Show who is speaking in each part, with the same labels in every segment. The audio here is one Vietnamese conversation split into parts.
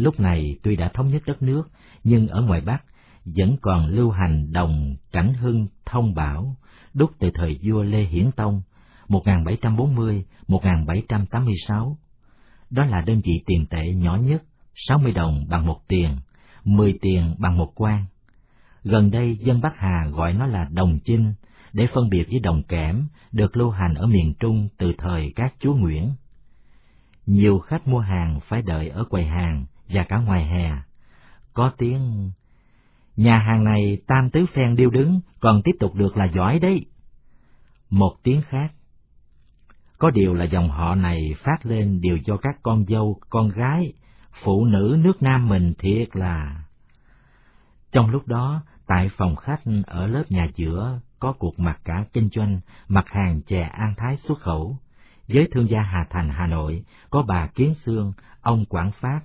Speaker 1: Lúc này tuy đã thống nhất đất nước, nhưng ở ngoài Bắc vẫn còn lưu hành đồng cảnh hưng thông bảo, đúc từ thời vua Lê Hiển Tông, 1740-1786. Đó là đơn vị tiền tệ nhỏ nhất, 60 đồng bằng một tiền, 10 tiền bằng một quan. Gần đây dân Bắc Hà gọi nó là đồng chinh, để phân biệt với đồng kẽm, được lưu hành ở miền Trung từ thời các chúa Nguyễn. Nhiều khách mua hàng phải đợi ở quầy hàng và cả ngoài hè. Có tiếng, nhà hàng này tam tứ phen điêu đứng, còn tiếp tục được là giỏi đấy. Một tiếng khác, có điều là dòng họ này phát lên đều do các con dâu, con gái, phụ nữ nước Nam mình thiệt là... Trong lúc đó, tại phòng khách ở lớp nhà giữa có cuộc mặt cả kinh doanh mặt hàng chè An Thái xuất khẩu. Với thương gia Hà Thành Hà Nội có bà Kiến Sương, ông Quảng Phát,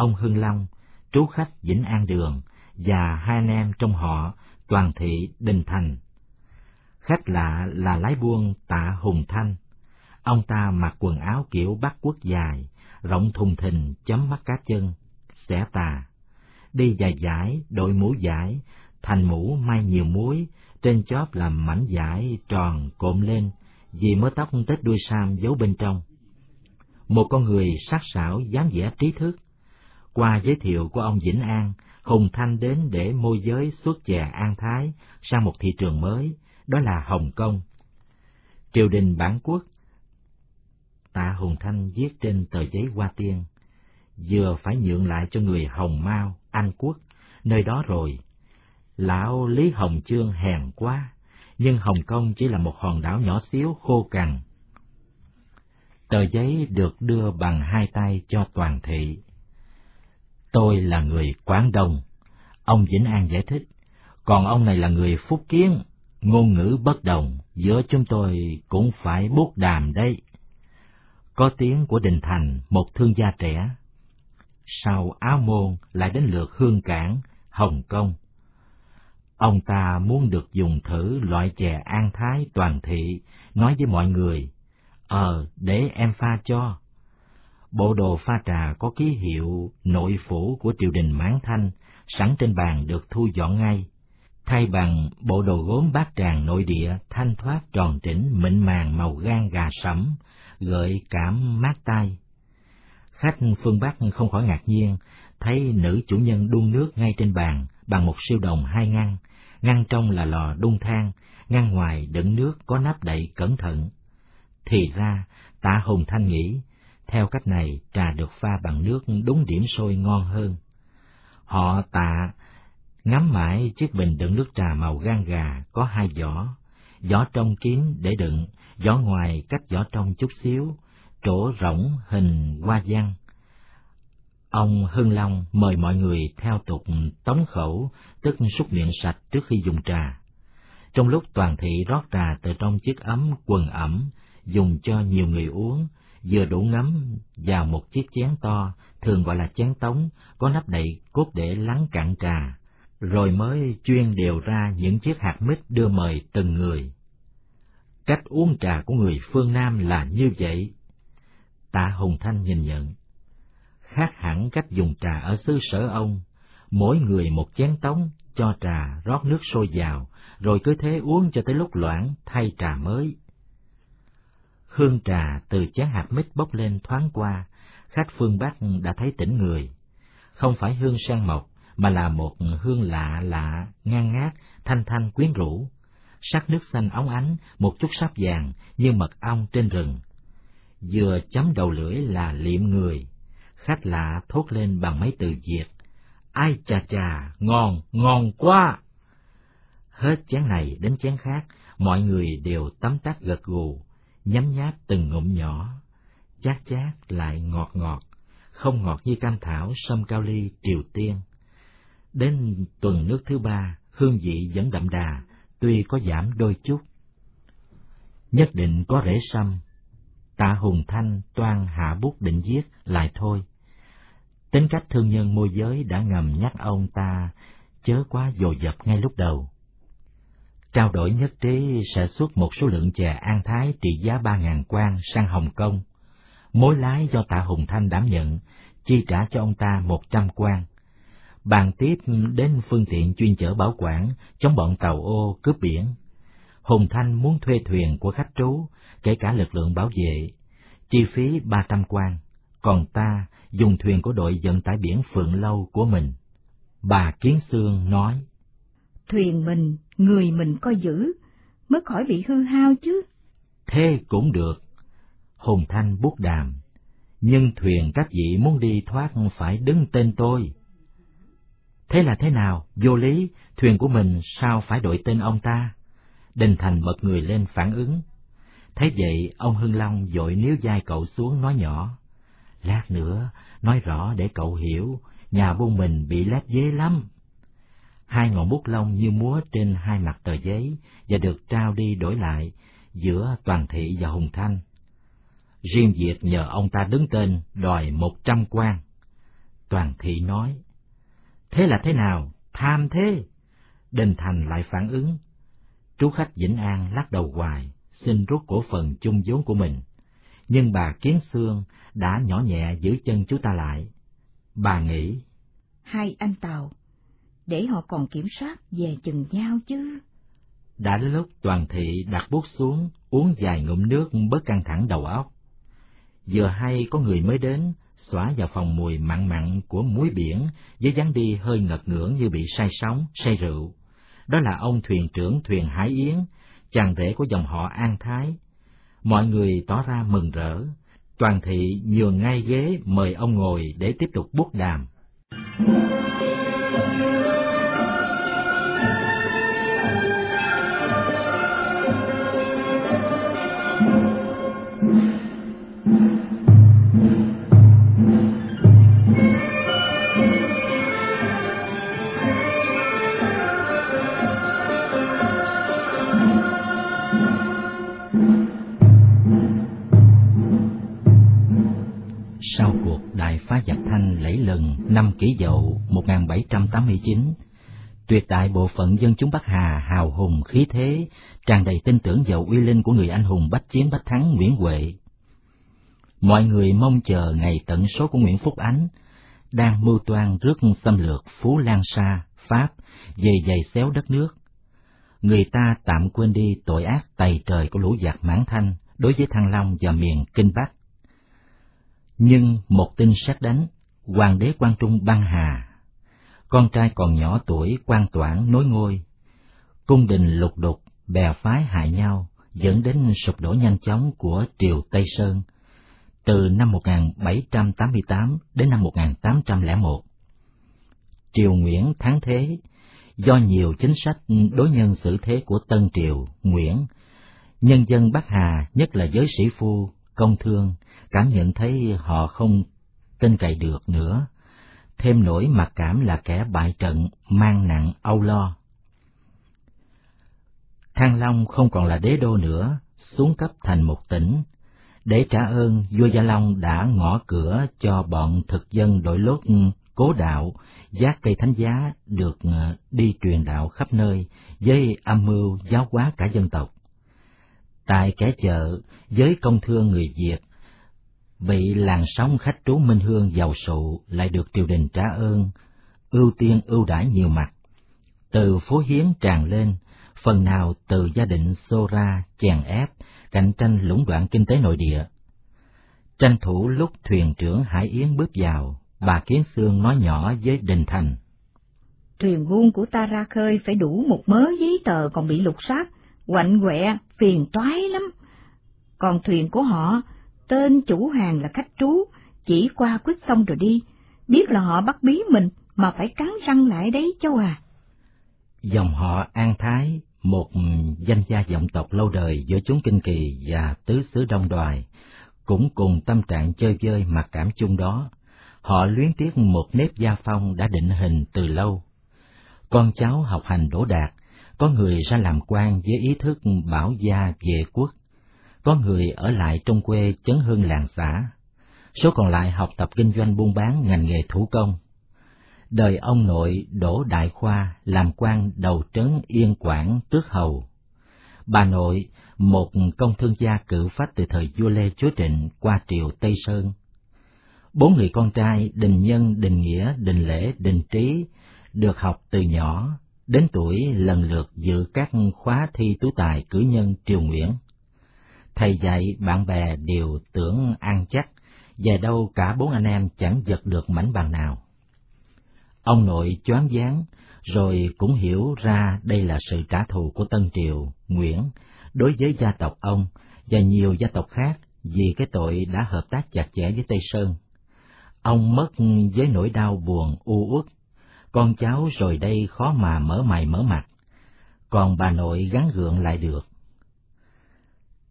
Speaker 1: ông Hưng Long, trú khách Vĩnh An Đường và hai anh em trong họ Toàn Thị Đình Thành. Khách lạ là lái buôn tạ Hùng Thanh. Ông ta mặc quần áo kiểu Bắc Quốc dài, rộng thùng thình chấm mắt cá chân, xẻ tà. Đi dài dải, đội mũ dải thành mũ may nhiều muối, trên chóp làm mảnh dải tròn cộm lên, vì mớ tóc tết đuôi sam giấu bên trong. Một con người sắc sảo dáng vẻ trí thức. Qua giới thiệu của ông Vĩnh An, Hùng Thanh đến để môi giới xuất chè An Thái sang một thị trường mới, đó là Hồng Kông. Triều đình bản quốc Tạ Hùng Thanh viết trên tờ giấy hoa tiên, vừa phải nhượng lại cho người Hồng Mao, Anh Quốc, nơi đó rồi Lão Lý Hồng Chương hèn quá, nhưng Hồng Kông chỉ là một hòn đảo nhỏ xíu khô cằn. Tờ giấy được đưa bằng hai tay cho toàn thị. Tôi là người Quảng Đông, ông Vĩnh An giải thích, còn ông này là người Phúc Kiến, ngôn ngữ bất đồng, giữa chúng tôi cũng phải bút đàm đấy. Có tiếng của Đình Thành, một thương gia trẻ. Sau Áo Môn lại đến lượt Hương Cảng, Hồng Kông. Ông ta muốn được dùng thử loại chè an thái toàn thị, nói với mọi người, Ờ, để em pha cho. Bộ đồ pha trà có ký hiệu nội phủ của triều đình Mãn Thanh, sẵn trên bàn được thu dọn ngay, thay bằng bộ đồ gốm bát tràng nội địa thanh thoát tròn trĩnh mịn màng màu gan gà sẫm, gợi cảm mát tay. Khách phương Bắc không khỏi ngạc nhiên, thấy nữ chủ nhân đun nước ngay trên bàn bằng một siêu đồng hai ngăn, ngăn trong là lò đun than, ngăn ngoài đựng nước có nắp đậy cẩn thận. Thì ra, tạ Hùng Thanh nghĩ, theo cách này trà được pha bằng nước đúng điểm sôi ngon hơn. Họ tạ ngắm mãi chiếc bình đựng nước trà màu gan gà có hai vỏ, vỏ trong kín để đựng, vỏ ngoài cách vỏ trong chút xíu, chỗ rỗng hình hoa văn. Ông Hưng Long mời mọi người theo tục tống khẩu, tức súc miệng sạch trước khi dùng trà. Trong lúc toàn thị rót trà từ trong chiếc ấm quần ẩm, dùng cho nhiều người uống, vừa đủ ngấm vào một chiếc chén to, thường gọi là chén tống, có nắp đậy cốt để lắng cạn trà, rồi mới chuyên đều ra những chiếc hạt mít đưa mời từng người. Cách uống trà của người phương Nam là như vậy. Tạ Hùng Thanh nhìn nhận khác hẳn cách dùng trà ở xứ sở ông, mỗi người một chén tống, cho trà rót nước sôi vào, rồi cứ thế uống cho tới lúc loãng thay trà mới. Hương trà từ chén hạt mít bốc lên thoáng qua, khách phương Bắc đã thấy tỉnh người. Không phải hương sang mộc, mà là một hương lạ lạ, ngang ngát, thanh thanh quyến rũ. Sắc nước xanh óng ánh, một chút sáp vàng như mật ong trên rừng. Vừa chấm đầu lưỡi là liệm người, khách lạ thốt lên bằng mấy từ Việt. Ai chà chà, ngon, ngon quá! Hết chén này đến chén khác, mọi người đều tấm tắc gật gù, nhấm nháp từng ngụm nhỏ, chát chát lại ngọt ngọt, không ngọt như cam thảo sâm cao ly Triều Tiên. Đến tuần nước thứ ba, hương vị vẫn đậm đà, tuy có giảm đôi chút. Nhất định có rễ sâm, tạ hùng thanh toan hạ bút định giết lại thôi. Tính cách thương nhân môi giới đã ngầm nhắc ông ta chớ quá dồ dập ngay lúc đầu. Trao đổi nhất trí sẽ xuất một số lượng chè an thái trị giá ba ngàn quan sang Hồng Kông. Mối lái do tạ Hùng Thanh đảm nhận, chi trả cho ông ta một trăm quan. Bàn tiếp đến phương tiện chuyên chở bảo quản, chống bọn tàu ô cướp biển. Hùng Thanh muốn thuê thuyền của khách trú, kể cả lực lượng bảo vệ, chi phí ba trăm quan, còn ta dùng thuyền của đội vận tải biển Phượng Lâu của mình. Bà Kiến Sương nói,
Speaker 2: Thuyền mình, người mình coi giữ, mới khỏi bị hư hao chứ.
Speaker 1: Thế cũng được. Hùng Thanh bút đàm, nhưng thuyền các vị muốn đi thoát phải đứng tên tôi. Thế là thế nào, vô lý, thuyền của mình sao phải đổi tên ông ta? Đình Thành bật người lên phản ứng. Thế vậy, ông Hưng Long dội níu vai cậu xuống nói nhỏ. Lát nữa, nói rõ để cậu hiểu, nhà buôn mình bị lép dế lắm. Hai ngọn bút lông như múa trên hai mặt tờ giấy và được trao đi đổi lại giữa Toàn Thị và Hùng Thanh. Riêng diệt nhờ ông ta đứng tên đòi một trăm quan. Toàn Thị nói, Thế là thế nào? Tham thế! Đình Thành lại phản ứng. Trú khách Vĩnh An lắc đầu hoài, xin rút cổ phần chung vốn của mình. Nhưng bà Kiến Sương đã nhỏ nhẹ giữ chân chú ta lại. Bà nghĩ,
Speaker 2: Hai anh Tàu, để họ còn kiểm soát về chừng nhau chứ.
Speaker 1: Đã đến lúc toàn thị đặt bút xuống, uống vài ngụm nước bớt căng thẳng đầu óc. Vừa hay có người mới đến, xóa vào phòng mùi mặn mặn của muối biển với dáng đi hơi ngật ngưỡng như bị say sóng, say rượu. Đó là ông thuyền trưởng thuyền Hải Yến, chàng rể của dòng họ An Thái. Mọi người tỏ ra mừng rỡ, toàn thị nhường ngay ghế mời ông ngồi để tiếp tục bút đàm. Thanh lẫy lừng năm kỷ dậu 1789, tuyệt đại bộ phận dân chúng Bắc Hà hào hùng khí thế, tràn đầy tin tưởng vào uy linh của người anh hùng bách chiến bách thắng Nguyễn Huệ. Mọi người mong chờ ngày tận số của Nguyễn Phúc Ánh, đang mưu toan rước xâm lược Phú Lan Sa, Pháp, về dày xéo đất nước. Người ta tạm quên đi tội ác tày trời của lũ giặc Mãn Thanh đối với Thăng Long và miền Kinh Bắc nhưng một tin sát đánh, hoàng đế Quang Trung băng hà. Con trai còn nhỏ tuổi quan toản nối ngôi. Cung đình lục đục, bè phái hại nhau, dẫn đến sụp đổ nhanh chóng của triều Tây Sơn từ năm 1788 đến năm 1801. Triều Nguyễn thắng thế, do nhiều chính sách đối nhân xử thế của Tân Triều, Nguyễn, nhân dân Bắc Hà, nhất là giới sĩ phu, công thương, cảm nhận thấy họ không tin cậy được nữa, thêm nỗi mặc cảm là kẻ bại trận mang nặng âu lo. Thăng Long không còn là đế đô nữa, xuống cấp thành một tỉnh. Để trả ơn, vua Gia Long đã ngõ cửa cho bọn thực dân đội lốt cố đạo, giác cây thánh giá được ờ, đi truyền đạo khắp nơi với âm mưu giáo hóa cả dân tộc. Tại kẻ chợ, với công thương người Việt, vị làng sóng khách trú Minh Hương giàu sụ lại được triều đình trả ơn, ưu tiên ưu đãi nhiều mặt. Từ phố hiến tràn lên, phần nào từ gia đình xô ra, chèn ép, cạnh tranh lũng đoạn kinh tế nội địa. Tranh thủ lúc thuyền trưởng Hải Yến bước vào, bà Kiến Sương nói nhỏ với Đình Thành.
Speaker 2: Thuyền buôn của ta ra khơi phải đủ một mớ giấy tờ còn bị lục soát, quạnh quẹ, phiền toái lắm. Còn thuyền của họ, tên chủ hàng là khách trú, chỉ qua quyết xong rồi đi, biết là họ bắt bí mình mà phải cắn răng lại đấy châu à.
Speaker 1: Dòng họ An Thái, một danh gia vọng tộc lâu đời giữa chúng kinh kỳ và tứ xứ đông đoài, cũng cùng tâm trạng chơi vơi mặc cảm chung đó. Họ luyến tiếc một nếp gia phong đã định hình từ lâu. Con cháu học hành đỗ đạt, có người ra làm quan với ý thức bảo gia vệ quốc có người ở lại trong quê chấn hương làng xã, số còn lại học tập kinh doanh buôn bán ngành nghề thủ công. Đời ông nội Đỗ Đại Khoa làm quan đầu trấn Yên Quảng tước hầu. Bà nội, một công thương gia cử phách từ thời vua Lê Chúa Trịnh qua triều Tây Sơn. Bốn người con trai Đình Nhân, Đình Nghĩa, Đình Lễ, Đình Trí được học từ nhỏ, đến tuổi lần lượt dự các khóa thi tú tài cử nhân triều Nguyễn. Thầy dạy bạn bè đều tưởng ăn chắc, về đâu cả bốn anh em chẳng giật được mảnh bằng nào. Ông nội choáng váng, rồi cũng hiểu ra đây là sự trả thù của Tân Triều, Nguyễn, đối với gia tộc ông và nhiều gia tộc khác vì cái tội đã hợp tác chặt chẽ với Tây Sơn. Ông mất với nỗi đau buồn u uất, con cháu rồi đây khó mà mở mày mở mặt, còn bà nội gắn gượng lại được.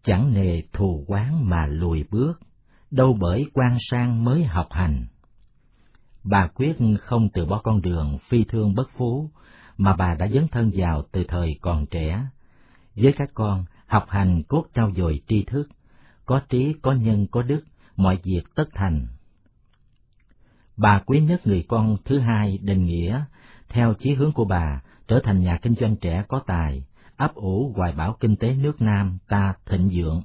Speaker 1: Chẳng nề thù quán mà lùi bước, đâu bởi quan sang mới học hành. Bà quyết không từ bỏ con đường phi thương bất phú mà bà đã dấn thân vào từ thời còn trẻ. Với các con, học hành cốt trao dồi tri thức, có trí, có nhân, có đức, mọi việc tất thành. Bà quý nhất người con thứ hai Đình Nghĩa, theo chí hướng của bà, trở thành nhà kinh doanh trẻ có tài, ấp ủ hoài bảo kinh tế nước Nam ta thịnh vượng.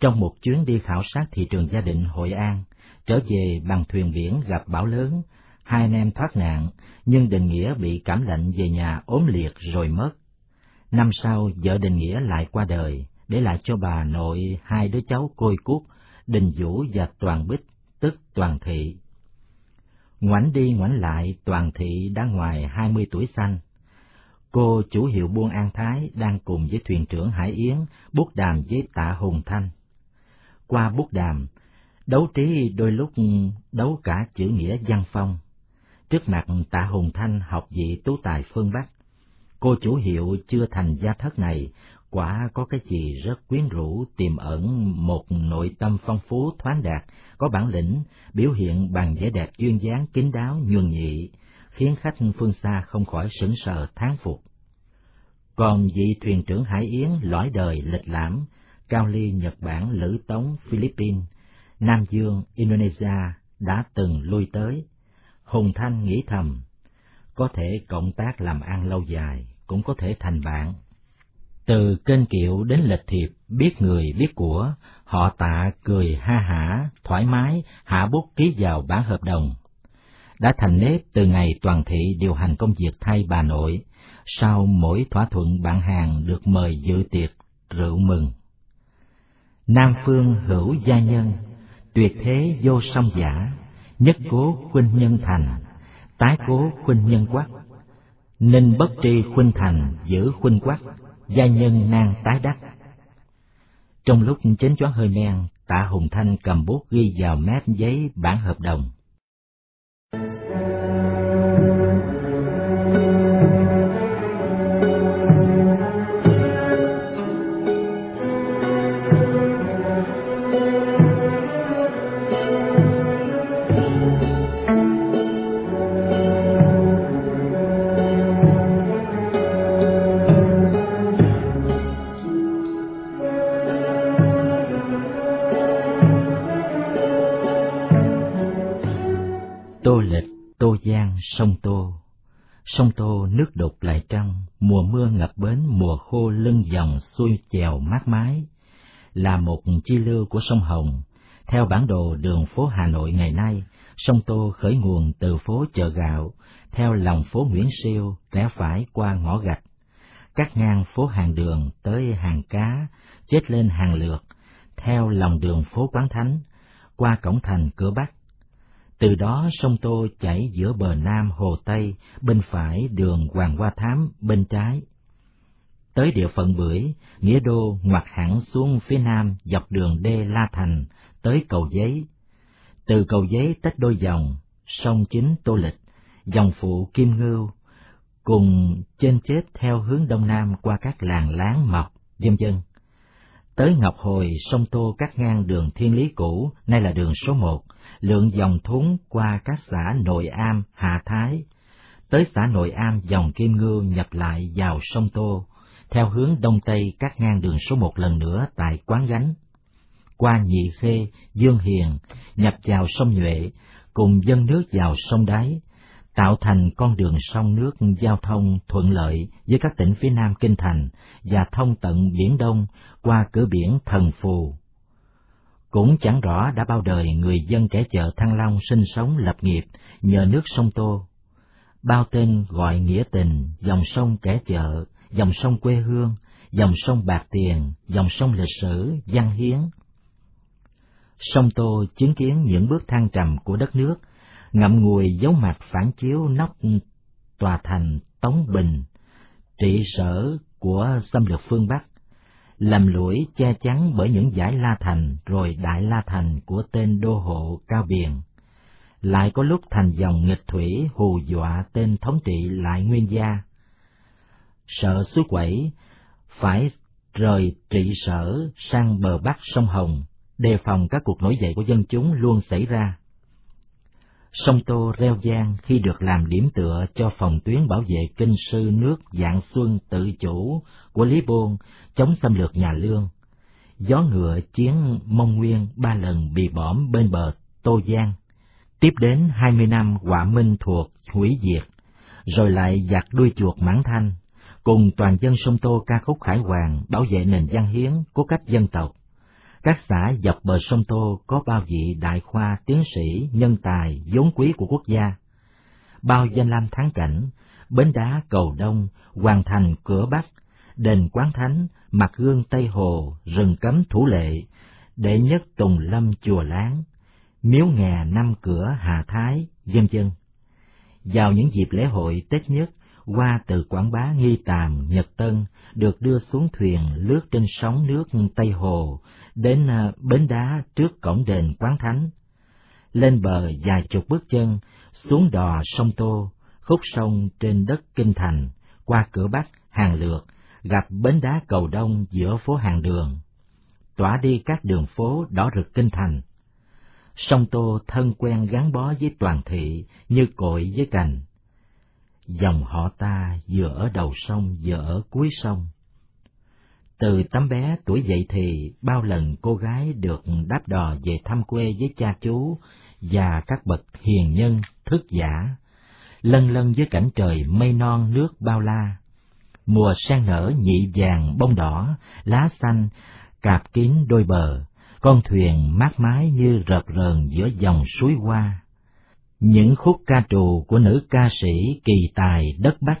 Speaker 1: Trong một chuyến đi khảo sát thị trường gia định Hội An, trở về bằng thuyền biển gặp bão lớn, hai anh em thoát nạn, nhưng Đình Nghĩa bị cảm lạnh về nhà ốm liệt rồi mất. Năm sau, vợ Đình Nghĩa lại qua đời, để lại cho bà nội hai đứa cháu côi cút, Đình Vũ và Toàn Bích, tức Toàn Thị. Ngoảnh đi ngoảnh lại, Toàn Thị đã ngoài hai mươi tuổi xanh. Cô chủ hiệu buôn An Thái đang cùng với thuyền trưởng Hải Yến bút đàm với tạ Hùng Thanh. Qua bút đàm, đấu trí đôi lúc đấu cả chữ nghĩa văn phong. Trước mặt tạ Hùng Thanh học vị tú tài phương Bắc, cô chủ hiệu chưa thành gia thất này quả có cái gì rất quyến rũ tiềm ẩn một nội tâm phong phú thoáng đạt có bản lĩnh biểu hiện bằng vẻ đẹp duyên dáng kín đáo nhuần nhị khiến khách phương xa không khỏi sững sờ thán phục. Còn vị thuyền trưởng hải yến lõi đời lịch lãm cao ly nhật bản lữ tống philippines nam dương indonesia đã từng lui tới. Hùng thanh nghĩ thầm có thể cộng tác làm ăn lâu dài cũng có thể thành bạn. Từ kênh kiệu đến lịch thiệp, biết người biết của, họ tạ cười ha hả, thoải mái, hạ bút ký vào bản hợp đồng. Đã thành nếp từ ngày toàn thị điều hành công việc thay bà nội, sau mỗi thỏa thuận bạn hàng được mời dự tiệc rượu mừng. Nam phương hữu gia nhân, tuyệt thế vô song giả, nhất cố khuynh nhân thành, tái cố khuynh nhân quắc. Ninh bất tri khuynh thành, giữ khuynh quắc, gia nhân nan tái đắc. Trong lúc chến choáng hơi men, tạ Hùng Thanh cầm bút ghi vào mép giấy bản hợp đồng. Sông Tô. Sông Tô nước đục lại trong, mùa mưa ngập bến, mùa khô lưng dòng xuôi chèo mát mái, là một chi lưu của sông Hồng. Theo bản đồ đường phố Hà Nội ngày nay, sông Tô khởi nguồn từ phố chợ gạo, theo lòng phố Nguyễn Siêu, rẽ phải qua ngõ gạch, cắt ngang phố hàng đường tới hàng cá, chết lên hàng lượt, theo lòng đường phố Quán Thánh, qua cổng thành cửa Bắc, từ đó sông Tô chảy giữa bờ Nam Hồ Tây, bên phải đường Hoàng Hoa Thám, bên trái. Tới địa phận Bưởi, Nghĩa Đô ngoặt hẳn xuống phía nam dọc đường đê La Thành, tới cầu giấy. Từ cầu giấy tách đôi dòng, sông chính Tô Lịch, dòng phụ Kim Ngưu, cùng trên chết theo hướng đông nam qua các làng láng mọc, dân dân. Tới Ngọc Hồi, sông Tô cắt ngang đường Thiên Lý cũ, nay là đường số một, lượng dòng thúng qua các xã Nội Am, hà Thái. Tới xã Nội Am dòng Kim Ngưu nhập lại vào sông Tô, theo hướng đông tây cắt ngang đường số một lần nữa tại Quán Gánh, qua Nhị Khê, Dương Hiền, nhập vào sông Nhuệ, cùng dân nước vào sông Đáy, tạo thành con đường sông nước giao thông thuận lợi với các tỉnh phía nam kinh thành và thông tận biển Đông qua cửa biển Thần Phù. Cũng chẳng rõ đã bao đời người dân kẻ chợ Thăng Long sinh sống lập nghiệp nhờ nước sông Tô. Bao tên gọi nghĩa tình, dòng sông kẻ chợ, dòng sông quê hương, dòng sông bạc tiền, dòng sông lịch sử, văn hiến. Sông Tô chứng kiến những bước thăng trầm của đất nước, ngậm ngùi dấu mặt phản chiếu nóc tòa thành Tống Bình, trị sở của xâm lược phương Bắc, làm lũi che chắn bởi những giải La Thành rồi Đại La Thành của tên đô hộ Cao Biền. Lại có lúc thành dòng nghịch thủy hù dọa tên thống trị lại nguyên gia. Sợ suối quẩy, phải rời trị sở sang bờ bắc sông Hồng, đề phòng các cuộc nổi dậy của dân chúng luôn xảy ra. Sông Tô reo giang khi được làm điểm tựa cho phòng tuyến bảo vệ kinh sư nước dạng xuân tự chủ của Lý Bôn chống xâm lược nhà Lương. Gió ngựa chiến Mông Nguyên ba lần bị bõm bên bờ Tô Giang. Tiếp đến hai mươi năm quả minh thuộc hủy diệt, rồi lại giặt đuôi chuột mãn thanh, cùng toàn dân sông Tô ca khúc khải hoàng bảo vệ nền văn hiến của cách dân tộc các xã dọc bờ sông Tô có bao vị đại khoa tiến sĩ, nhân tài, vốn quý của quốc gia. Bao danh lam thắng cảnh, bến đá cầu đông, hoàng thành cửa bắc, đền quán thánh, mặt gương Tây Hồ, rừng cấm thủ lệ, đệ nhất tùng lâm chùa láng, miếu nghè năm cửa Hà Thái, dân dân. Vào những dịp lễ hội Tết nhất, qua từ Quảng Bá Nghi Tàm, Nhật Tân, được đưa xuống thuyền lướt trên sóng nước Tây Hồ, đến à, bến đá trước cổng đền Quán Thánh. Lên bờ vài chục bước chân, xuống đò sông Tô, khúc sông trên đất Kinh Thành, qua cửa Bắc, hàng lược, gặp bến đá cầu đông giữa phố hàng đường. Tỏa đi các đường phố đỏ rực Kinh Thành. Sông Tô thân quen gắn bó với toàn thị như cội với cành dòng họ ta vừa ở đầu sông vừa ở cuối sông. Từ tấm bé tuổi dậy thì bao lần cô gái được đáp đò về thăm quê với cha chú và các bậc hiền nhân, thức giả, lân lân với cảnh trời mây non nước bao la. Mùa sen nở nhị vàng bông đỏ, lá xanh, cạp kín đôi bờ, con thuyền mát mái như rợp rờn giữa dòng suối hoa những khúc ca trù của nữ ca sĩ kỳ tài đất Bắc,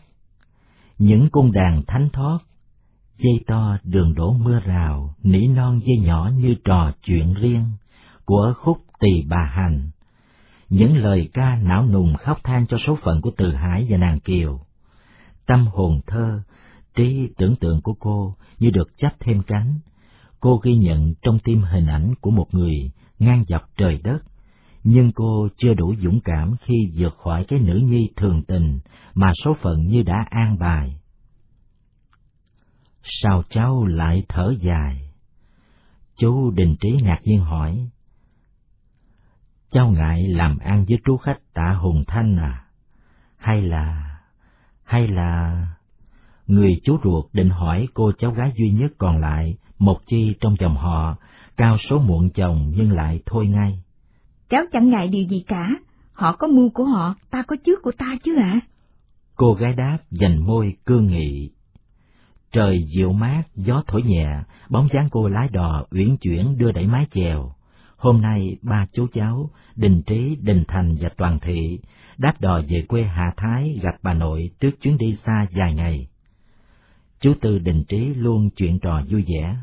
Speaker 1: những cung đàn thánh thoát, dây to đường đổ mưa rào, nỉ non dây nhỏ như trò chuyện riêng của khúc tỳ bà hành, những lời ca não nùng khóc than cho số phận của Từ Hải và nàng Kiều. Tâm hồn thơ, trí tưởng tượng của cô như được chắp thêm cánh, cô ghi nhận trong tim hình ảnh của một người ngang dọc trời đất, nhưng cô chưa đủ dũng cảm khi vượt khỏi cái nữ nhi thường tình mà số phận như đã an bài. Sao cháu lại thở dài? Chú Đình Trí ngạc nhiên hỏi. Cháu ngại làm ăn với chú khách tạ Hùng Thanh à? Hay là... hay là... Người chú ruột định hỏi cô cháu gái duy nhất còn lại, một chi trong dòng họ, cao số muộn chồng nhưng lại thôi ngay
Speaker 2: cháu chẳng ngại điều gì cả, họ có mưu của họ, ta có trước của ta chứ ạ.
Speaker 1: Cô gái đáp dành môi cương nghị. Trời dịu mát, gió thổi nhẹ, bóng dáng cô lái đò uyển chuyển đưa đẩy mái chèo. Hôm nay ba chú cháu, Đình Trí, Đình Thành và Toàn Thị, đáp đò về quê Hà Thái gặp bà nội trước chuyến đi xa dài ngày. Chú Tư Đình Trí luôn chuyện trò vui vẻ.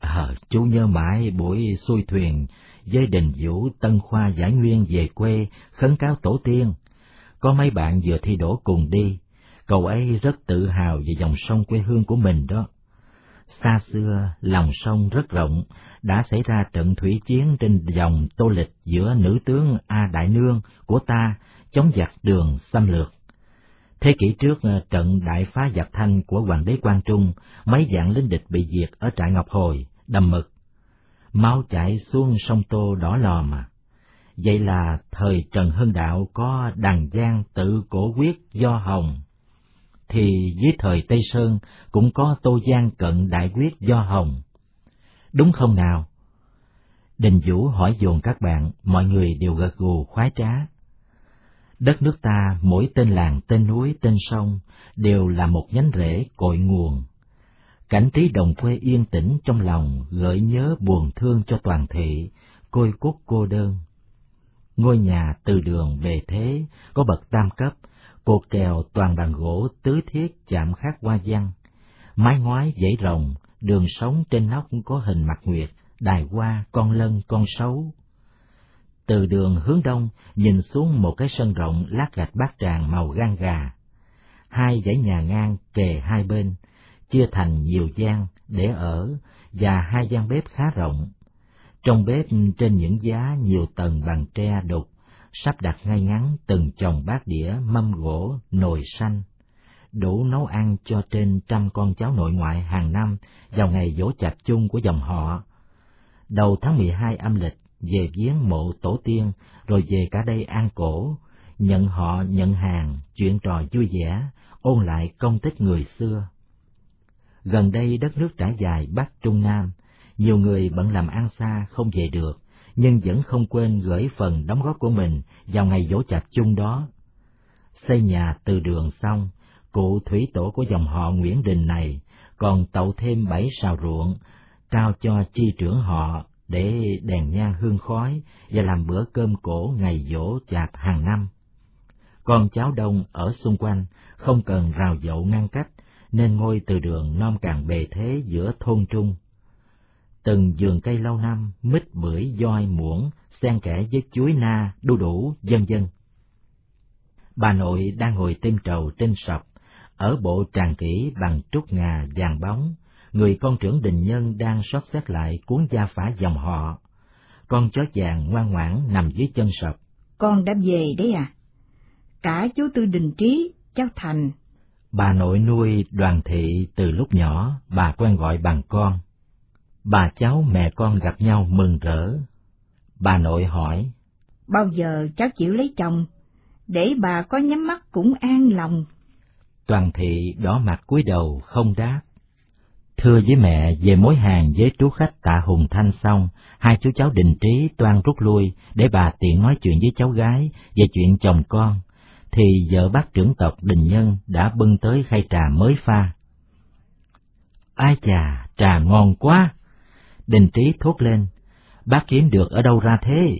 Speaker 1: Ờ, chú nhớ mãi buổi xuôi thuyền với đình vũ, tân khoa giải nguyên về quê, khấn cáo tổ tiên, có mấy bạn vừa thi đỗ cùng đi. Cậu ấy rất tự hào về dòng sông quê hương của mình đó. Xa xưa, lòng sông rất rộng, đã xảy ra trận thủy chiến trên dòng tô lịch giữa nữ tướng a đại nương của ta, chống giặc đường xâm lược. Thế kỷ trước ờ, trận đại phá giặc thanh của hoàng đế quang trung, mấy dạng lính địch bị diệt ở trại ngọc hồi, đầm mực máu chảy xuống sông Tô đỏ lò mà. Vậy là thời Trần Hưng Đạo có đằng giang tự cổ quyết do hồng. thì dưới thời Tây Sơn cũng có Tô Giang cận đại quyết do Hồng. Đúng không nào? Đình Vũ hỏi dồn các bạn, mọi người đều gật gù khoái trá. Đất nước ta, mỗi tên làng, tên núi, tên sông, đều là một nhánh rễ cội nguồn. Cảnh trí đồng quê yên tĩnh trong lòng, gợi nhớ buồn thương cho toàn thị, côi cút cô đơn. Ngôi nhà từ đường về thế, có bậc tam cấp, cột kèo toàn bằng gỗ tứ thiết chạm khắc hoa văn, mái ngoái dãy rồng, đường sống trên nóc có hình mặt nguyệt, đài hoa, con lân, con sấu. Từ đường hướng đông, nhìn xuống một cái sân rộng lát gạch bát tràng màu gan gà. Hai dãy nhà ngang kề hai bên, chia thành nhiều gian để ở và hai gian bếp khá rộng. Trong bếp trên những giá nhiều tầng bằng tre đục, sắp đặt ngay ngắn từng chồng bát đĩa, mâm gỗ, nồi xanh, đủ nấu ăn cho trên trăm con cháu nội ngoại hàng năm vào ngày dỗ chạp chung của dòng họ. Đầu tháng 12 âm lịch, về viếng mộ tổ tiên, rồi về cả đây an cổ, nhận họ nhận hàng, chuyện trò vui vẻ, ôn lại công tích người xưa. Gần đây đất nước trải dài Bắc Trung Nam, nhiều người bận làm ăn xa không về được, nhưng vẫn không quên gửi phần đóng góp của mình vào ngày dỗ chạp chung đó. Xây nhà từ đường xong, cụ thủy tổ của dòng họ Nguyễn Đình này còn tậu thêm bảy sào ruộng, trao cho chi trưởng họ để đèn nhang hương khói và làm bữa cơm cổ ngày dỗ chạp hàng năm. Con cháu đông ở xung quanh không cần rào dậu ngăn cách, nên ngôi từ đường non càng bề thế giữa thôn trung. Từng vườn cây lâu năm, mít bưởi, doi, muỗng, xen kẽ với chuối na, đu đủ, vân vân. Bà nội đang ngồi tim trầu trên sập, ở bộ tràng kỹ bằng trúc ngà vàng bóng, người con trưởng đình nhân đang xót xét lại cuốn gia phả dòng họ. Con chó vàng ngoan ngoãn nằm dưới chân sập.
Speaker 2: Con đã về đấy à? Cả chú Tư Đình Trí, cháu Thành.
Speaker 1: Bà nội nuôi đoàn thị từ lúc nhỏ, bà quen gọi bằng con. Bà cháu mẹ con gặp nhau mừng rỡ. Bà nội hỏi.
Speaker 2: Bao giờ cháu chịu lấy chồng, để bà có nhắm mắt cũng an lòng.
Speaker 1: Toàn thị đỏ mặt cúi đầu không đáp. Thưa với mẹ về mối hàng với chú khách tạ Hùng Thanh xong, hai chú cháu đình trí toan rút lui để bà tiện nói chuyện với cháu gái về chuyện chồng con, thì vợ bác trưởng tộc đình nhân đã bưng tới khay trà mới pha. Ai chà, trà ngon quá! Đình trí thốt lên, bác kiếm được ở đâu ra thế?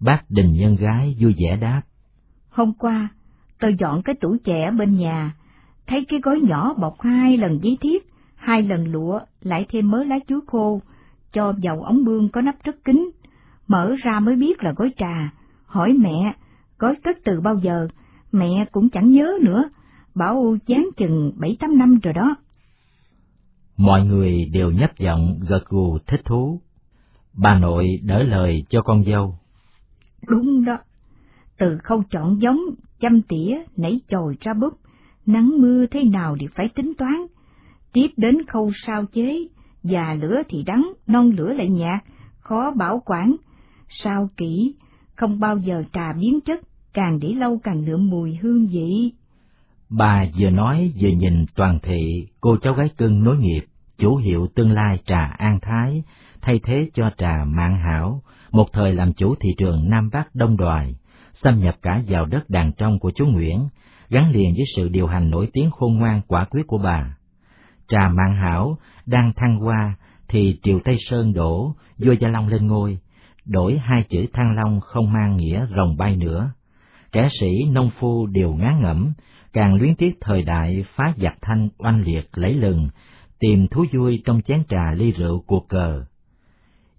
Speaker 1: Bác đình nhân gái vui vẻ đáp.
Speaker 2: Hôm qua, tôi dọn cái tủ trẻ bên nhà, thấy cái gói nhỏ bọc hai lần giấy thiếp, hai lần lụa, lại thêm mớ lá chuối khô, cho vào ống bương có nắp rất kín, mở ra mới biết là gói trà, hỏi mẹ, gói cất từ bao giờ, mẹ cũng chẳng nhớ nữa, bảo chán chừng bảy tám năm rồi đó.
Speaker 1: Mọi người đều nhấp giọng gật gù thích thú. Bà nội đỡ lời cho con dâu.
Speaker 2: Đúng đó, từ khâu chọn giống, chăm tỉa, nảy chồi ra búp, nắng mưa thế nào đều phải tính toán. Tiếp đến khâu sao chế, già lửa thì đắng, non lửa lại nhạt, khó bảo quản. Sao kỹ, không bao giờ trà biến chất, càng để lâu càng nượm mùi hương vị.
Speaker 1: Bà vừa nói vừa nhìn toàn thị cô cháu gái cưng nối nghiệp, chủ hiệu tương lai trà An Thái, thay thế cho trà Mạng Hảo, một thời làm chủ thị trường Nam Bắc Đông Đoài, xâm nhập cả vào đất đàn trong của chú Nguyễn, gắn liền với sự điều hành nổi tiếng khôn ngoan quả quyết của bà. Trà Mạng Hảo đang thăng hoa thì Triều Tây Sơn đổ, vua Gia Long lên ngôi, đổi hai chữ Thăng Long không mang nghĩa rồng bay nữa. Kẻ sĩ nông phu đều ngán ngẩm, càng luyến tiếc thời đại phá giặc thanh oanh liệt lấy lừng, tìm thú vui trong chén trà ly rượu cuộc cờ.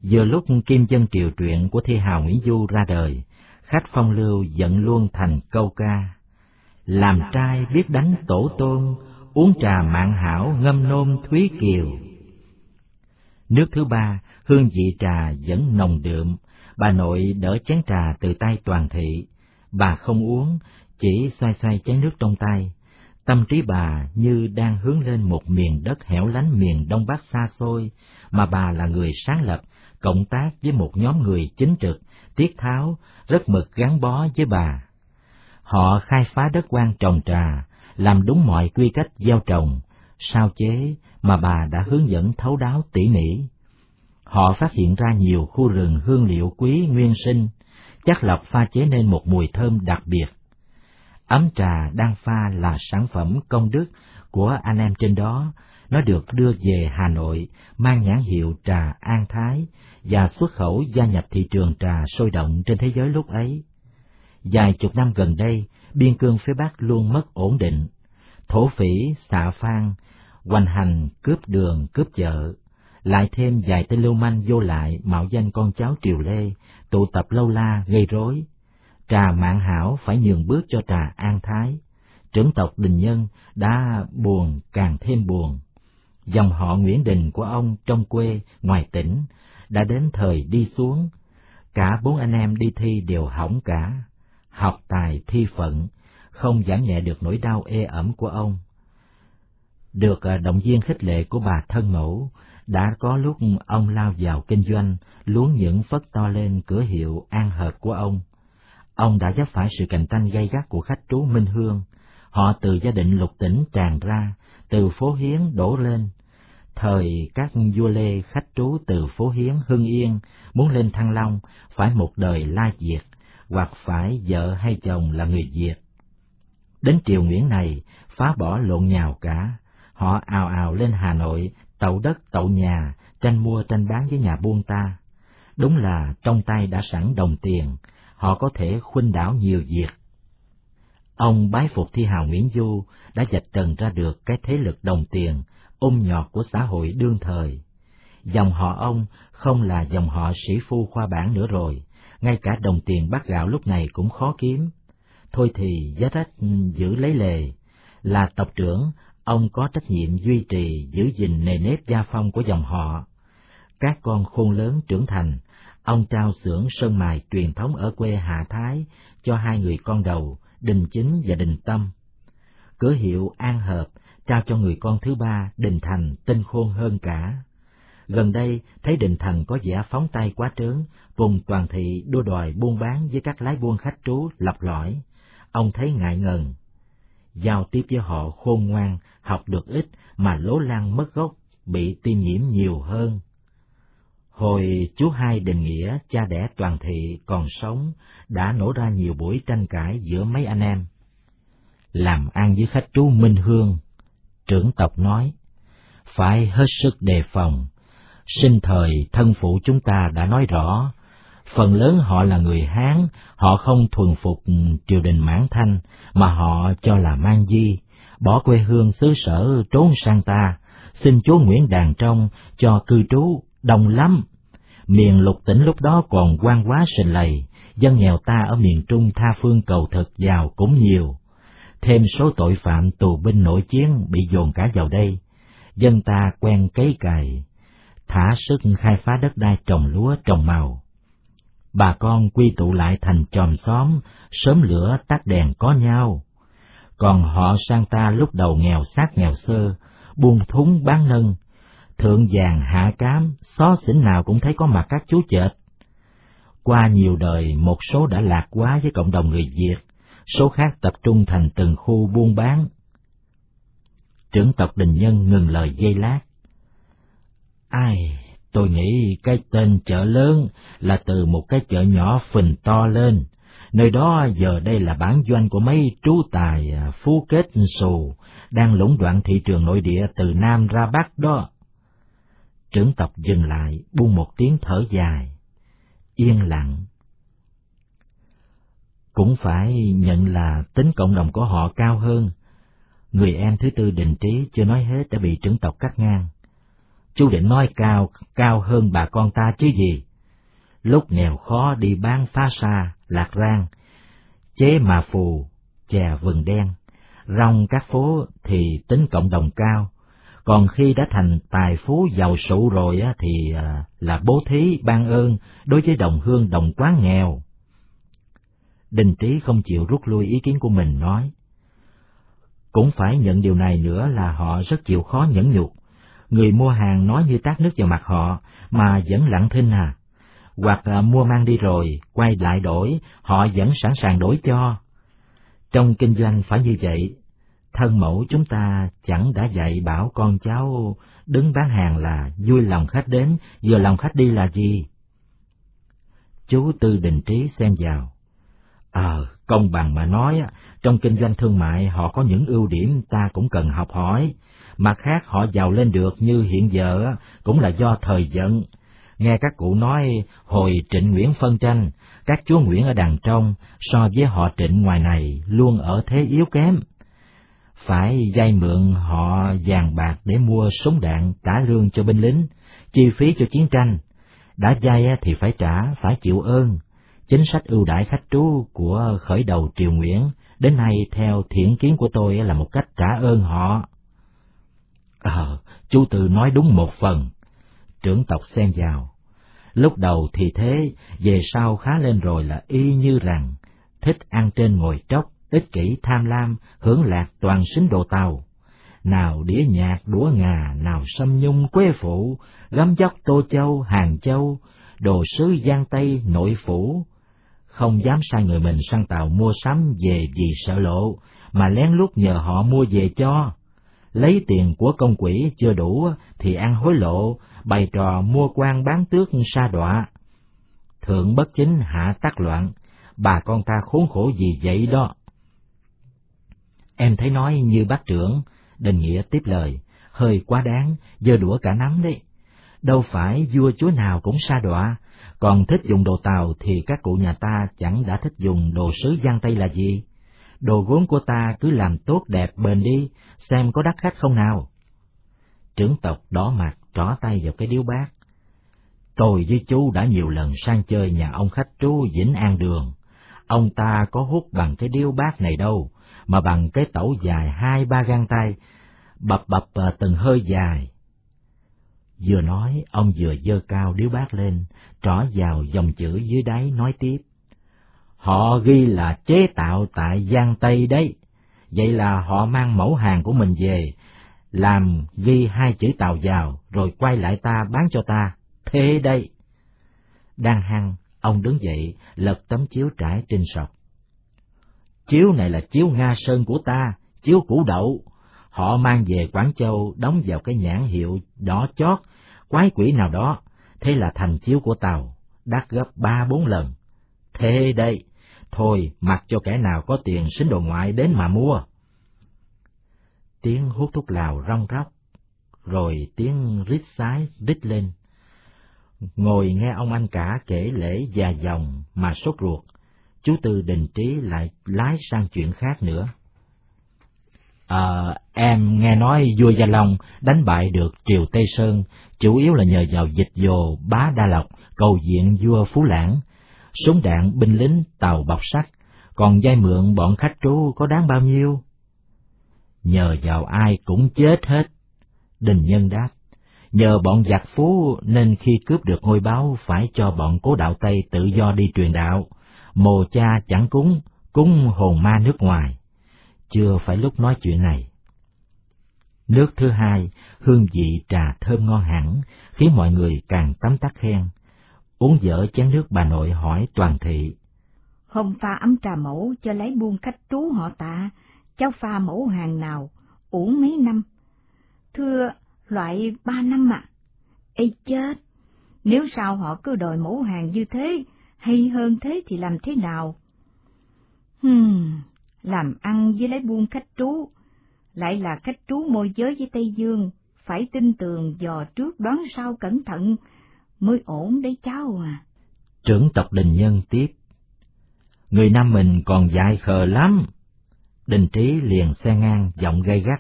Speaker 1: Vừa lúc kim dân triều truyện của thi hào Nguyễn Du ra đời, khách phong lưu dẫn luôn thành câu ca. Làm trai biết đánh tổ tôn, uống trà mạng hảo ngâm nôm thúy kiều. Nước thứ ba, hương vị trà vẫn nồng đượm, bà nội đỡ chén trà từ tay toàn thị. Bà không uống, chỉ xoay xoay chén nước trong tay. Tâm trí bà như đang hướng lên một miền đất hẻo lánh miền Đông Bắc xa xôi, mà bà là người sáng lập, cộng tác với một nhóm người chính trực, tiết tháo, rất mực gắn bó với bà. Họ khai phá đất quan trồng trà, làm đúng mọi quy cách gieo trồng, sao chế mà bà đã hướng dẫn thấu đáo tỉ mỉ. Họ phát hiện ra nhiều khu rừng hương liệu quý nguyên sinh, chắc lọc pha chế nên một mùi thơm đặc biệt. Ấm trà đang pha là sản phẩm công đức của anh em trên đó, nó được đưa về Hà Nội mang nhãn hiệu trà An Thái và xuất khẩu gia nhập thị trường trà sôi động trên thế giới lúc ấy. Dài chục năm gần đây, biên cương phía Bắc luôn mất ổn định. Thổ phỉ, xạ phan, hoành hành, cướp đường, cướp chợ, lại thêm vài tên lưu manh vô lại mạo danh con cháu triều lê, tụ tập lâu la gây rối. Trà mạng hảo phải nhường bước cho trà an thái. Trưởng tộc Đình Nhân đã buồn càng thêm buồn. Dòng họ Nguyễn Đình của ông trong quê, ngoài tỉnh, đã đến thời đi xuống. Cả bốn anh em đi thi đều hỏng cả. Học tài thi phận, không giảm nhẹ được nỗi đau ê ẩm của ông. Được à, động viên khích lệ của bà thân mẫu, đã có lúc ông lao vào kinh doanh, luống những phất to lên cửa hiệu an hợp của ông. Ông đã giáp phải sự cạnh tranh gay gắt của khách trú Minh Hương. Họ từ gia định lục tỉnh tràn ra, từ phố Hiến đổ lên. Thời các vua Lê khách trú từ phố Hiến Hưng Yên muốn lên Thăng Long phải một đời la diệt, hoặc phải vợ hay chồng là người Việt. Đến triều Nguyễn này, phá bỏ lộn nhào cả, họ ào ào lên Hà Nội tậu đất tậu nhà, tranh mua tranh bán với nhà buôn ta. Đúng là trong tay đã sẵn đồng tiền, họ có thể khuynh đảo nhiều việc. Ông bái phục thi hào Nguyễn Du đã dạch trần ra được cái thế lực đồng tiền, ôm nhọt của xã hội đương thời. Dòng họ ông không là dòng họ sĩ phu khoa bản nữa rồi, ngay cả đồng tiền bát gạo lúc này cũng khó kiếm. Thôi thì giá rách giữ lấy lề, là tộc trưởng, ông có trách nhiệm duy trì giữ gìn nề nếp gia phong của dòng họ. Các con khôn lớn trưởng thành, ông trao xưởng sơn mài truyền thống ở quê Hạ Thái cho hai người con đầu, Đình Chính và Đình Tâm. Cửa hiệu An Hợp trao cho người con thứ ba, Đình Thành, tinh khôn hơn cả. Gần đây, thấy Đình Thành có vẻ phóng tay quá trớn, cùng toàn thị đua đòi buôn bán với các lái buôn khách trú lập lõi. Ông thấy ngại ngần, giao tiếp với họ khôn ngoan, học được ít mà lố lan mất gốc, bị tiêm nhiễm nhiều hơn. Hồi chú hai Đình Nghĩa, cha đẻ toàn thị còn sống, đã nổ ra nhiều buổi tranh cãi giữa mấy anh em. Làm ăn với khách trú Minh Hương, trưởng tộc nói, phải hết sức đề phòng. Sinh thời thân phụ chúng ta đã nói rõ, phần lớn họ là người Hán, họ không thuần phục triều đình Mãn Thanh, mà họ cho là mang di, bỏ quê hương xứ sở trốn sang ta, xin chúa Nguyễn Đàn Trong cho cư trú đông lắm. Miền lục tỉnh lúc đó còn quan quá sình lầy, dân nghèo ta ở miền Trung tha phương cầu thực giàu cũng nhiều. Thêm số tội phạm tù binh nội chiến bị dồn cả vào đây, dân ta quen cấy cày, thả sức khai phá đất đai trồng lúa trồng màu bà con quy tụ lại thành chòm xóm, sớm lửa tắt đèn có nhau. Còn họ sang ta lúc đầu nghèo sát nghèo sơ, buông thúng bán nâng, thượng vàng hạ cám, xó xỉnh nào cũng thấy có mặt các chú chợt. Qua nhiều đời, một số đã lạc quá với cộng đồng người Việt, số khác tập trung thành từng khu buôn bán. Trưởng tộc Đình Nhân ngừng lời dây lát. Ai, Tôi nghĩ cái tên chợ lớn là từ một cái chợ nhỏ phình to lên. Nơi đó giờ đây là bản doanh của mấy trú tài à, phú kết xù, đang lũng đoạn thị trường nội địa từ Nam ra Bắc đó. Trưởng tộc dừng lại, buông một tiếng thở dài. Yên lặng. Cũng phải nhận là tính cộng đồng của họ cao hơn. Người em thứ tư đình trí chưa nói hết đã bị trưởng tộc cắt ngang chú định nói cao, cao hơn bà con ta chứ gì. Lúc nghèo khó đi bán phá xa, lạc rang, chế mà phù, chè vừng đen, rong các phố thì tính cộng đồng cao, còn khi đã thành tài phú giàu sụ rồi á, thì à, là bố thí ban ơn đối với đồng hương đồng quán nghèo. Đình Tý không chịu rút lui ý kiến của mình nói. Cũng phải nhận điều này nữa là họ rất chịu khó nhẫn nhục người mua hàng nói như tát nước vào mặt họ, mà vẫn lặng thinh à. Hoặc à, mua mang đi rồi, quay lại đổi, họ vẫn sẵn sàng đổi cho. Trong kinh doanh phải như vậy, thân mẫu chúng ta chẳng đã dạy bảo con cháu đứng bán hàng là vui lòng khách đến, vừa lòng khách đi là gì? Chú Tư Đình Trí xem vào. Ờ, công bằng mà nói, trong kinh doanh thương mại họ có những ưu điểm ta cũng cần học hỏi. Mặt khác họ giàu lên được như hiện giờ cũng là do thời vận. Nghe các cụ nói hồi trịnh Nguyễn phân tranh, các chúa Nguyễn ở đằng trong so với họ trịnh ngoài này luôn ở thế yếu kém. Phải vay mượn họ vàng bạc để mua súng đạn trả lương cho binh lính, chi phí cho chiến tranh. Đã vay thì phải trả, phải chịu ơn. Chính sách ưu đãi khách trú của khởi đầu triều Nguyễn đến nay theo thiện kiến của tôi là một cách trả ơn họ. Ờ, chú Tư nói đúng một phần. Trưởng tộc xem vào. Lúc đầu thì thế, về sau khá lên rồi là y như rằng, thích ăn trên ngồi tróc, ích kỷ tham lam, hưởng lạc toàn xính đồ tàu. Nào đĩa nhạc đũa ngà, nào sâm nhung quê phụ, gấm dốc tô châu, hàng châu, đồ sứ giang tây, nội phủ. Không dám sai người mình sang tàu mua sắm về vì sợ lộ, mà lén lút nhờ họ mua về cho lấy tiền của công quỹ chưa đủ thì ăn hối lộ, bày trò mua quan bán tước sa đọa. Thượng bất chính hạ tắc loạn, bà con ta khốn khổ gì vậy đó. Em thấy nói như bác trưởng, Đình Nghĩa tiếp lời, hơi quá đáng, dơ đũa cả nắm đấy. Đâu phải vua chúa nào cũng sa đọa, còn thích dùng đồ tàu thì các cụ nhà ta chẳng đã thích dùng đồ sứ giang Tây là gì đồ gốm của ta cứ làm tốt đẹp bền đi, xem có đắt khách không nào. Trưởng tộc đỏ mặt, trỏ tay vào cái điếu bát. Tôi với chú đã nhiều lần sang chơi nhà ông khách chú Vĩnh An Đường. Ông ta có hút bằng cái điếu bát này đâu, mà bằng cái tẩu dài hai ba gang tay, bập bập ờ, từng hơi dài. Vừa nói, ông vừa dơ cao điếu bát lên, trỏ vào dòng chữ dưới đáy nói tiếp. Họ ghi là chế tạo tại Giang Tây đấy. Vậy là họ mang mẫu hàng của mình về, làm ghi hai chữ tàu vào, rồi quay lại ta bán cho ta. Thế đây. Đang hăng, ông đứng dậy, lật tấm chiếu trải trên sọc. Chiếu này là chiếu Nga Sơn của ta, chiếu củ đậu. Họ mang về Quảng Châu đóng vào cái nhãn hiệu đỏ chót, quái quỷ nào đó, thế là thành chiếu của tàu, đắt gấp ba bốn lần. Thế đây, Thôi, mặc cho kẻ nào có tiền xính đồ ngoại đến mà mua. Tiếng hút thuốc lào rong róc, rồi tiếng rít sái rít lên. Ngồi nghe ông anh cả kể lễ già dòng mà sốt ruột, chú Tư đình trí lại lái sang chuyện khác nữa. À, em nghe nói vua Gia Long đánh bại được triều Tây Sơn, chủ yếu là nhờ vào dịch dồ bá Đa Lộc, cầu diện vua Phú Lãng, súng đạn, binh lính, tàu bọc sắt, còn vay mượn bọn khách trú có đáng bao nhiêu? Nhờ vào ai cũng chết hết. Đình Nhân đáp, nhờ bọn giặc phú nên khi cướp được ngôi báo phải cho bọn cố đạo Tây tự do đi truyền đạo, mồ cha chẳng cúng, cúng hồn ma nước ngoài. Chưa phải lúc nói chuyện này. Nước thứ hai, hương vị trà thơm ngon hẳn, khiến mọi người càng tắm tắt khen, uống dở chén nước bà nội hỏi toàn thị.
Speaker 2: không pha ấm trà mẫu cho lấy buôn khách trú họ tạ, cháu pha mẫu hàng nào, uống mấy năm? Thưa, loại ba năm ạ. À. Ê chết! Nếu sao họ cứ đòi mẫu hàng như thế, hay hơn thế thì làm thế nào? Hmm, làm ăn với lấy buôn khách trú, lại là khách trú môi giới với Tây Dương, phải tin tường dò trước đoán sau cẩn thận, mới ổn đấy cháu à.
Speaker 1: Trưởng tộc đình nhân tiếp. Người Nam mình còn dại khờ lắm. Đình trí liền xe ngang, giọng gay gắt.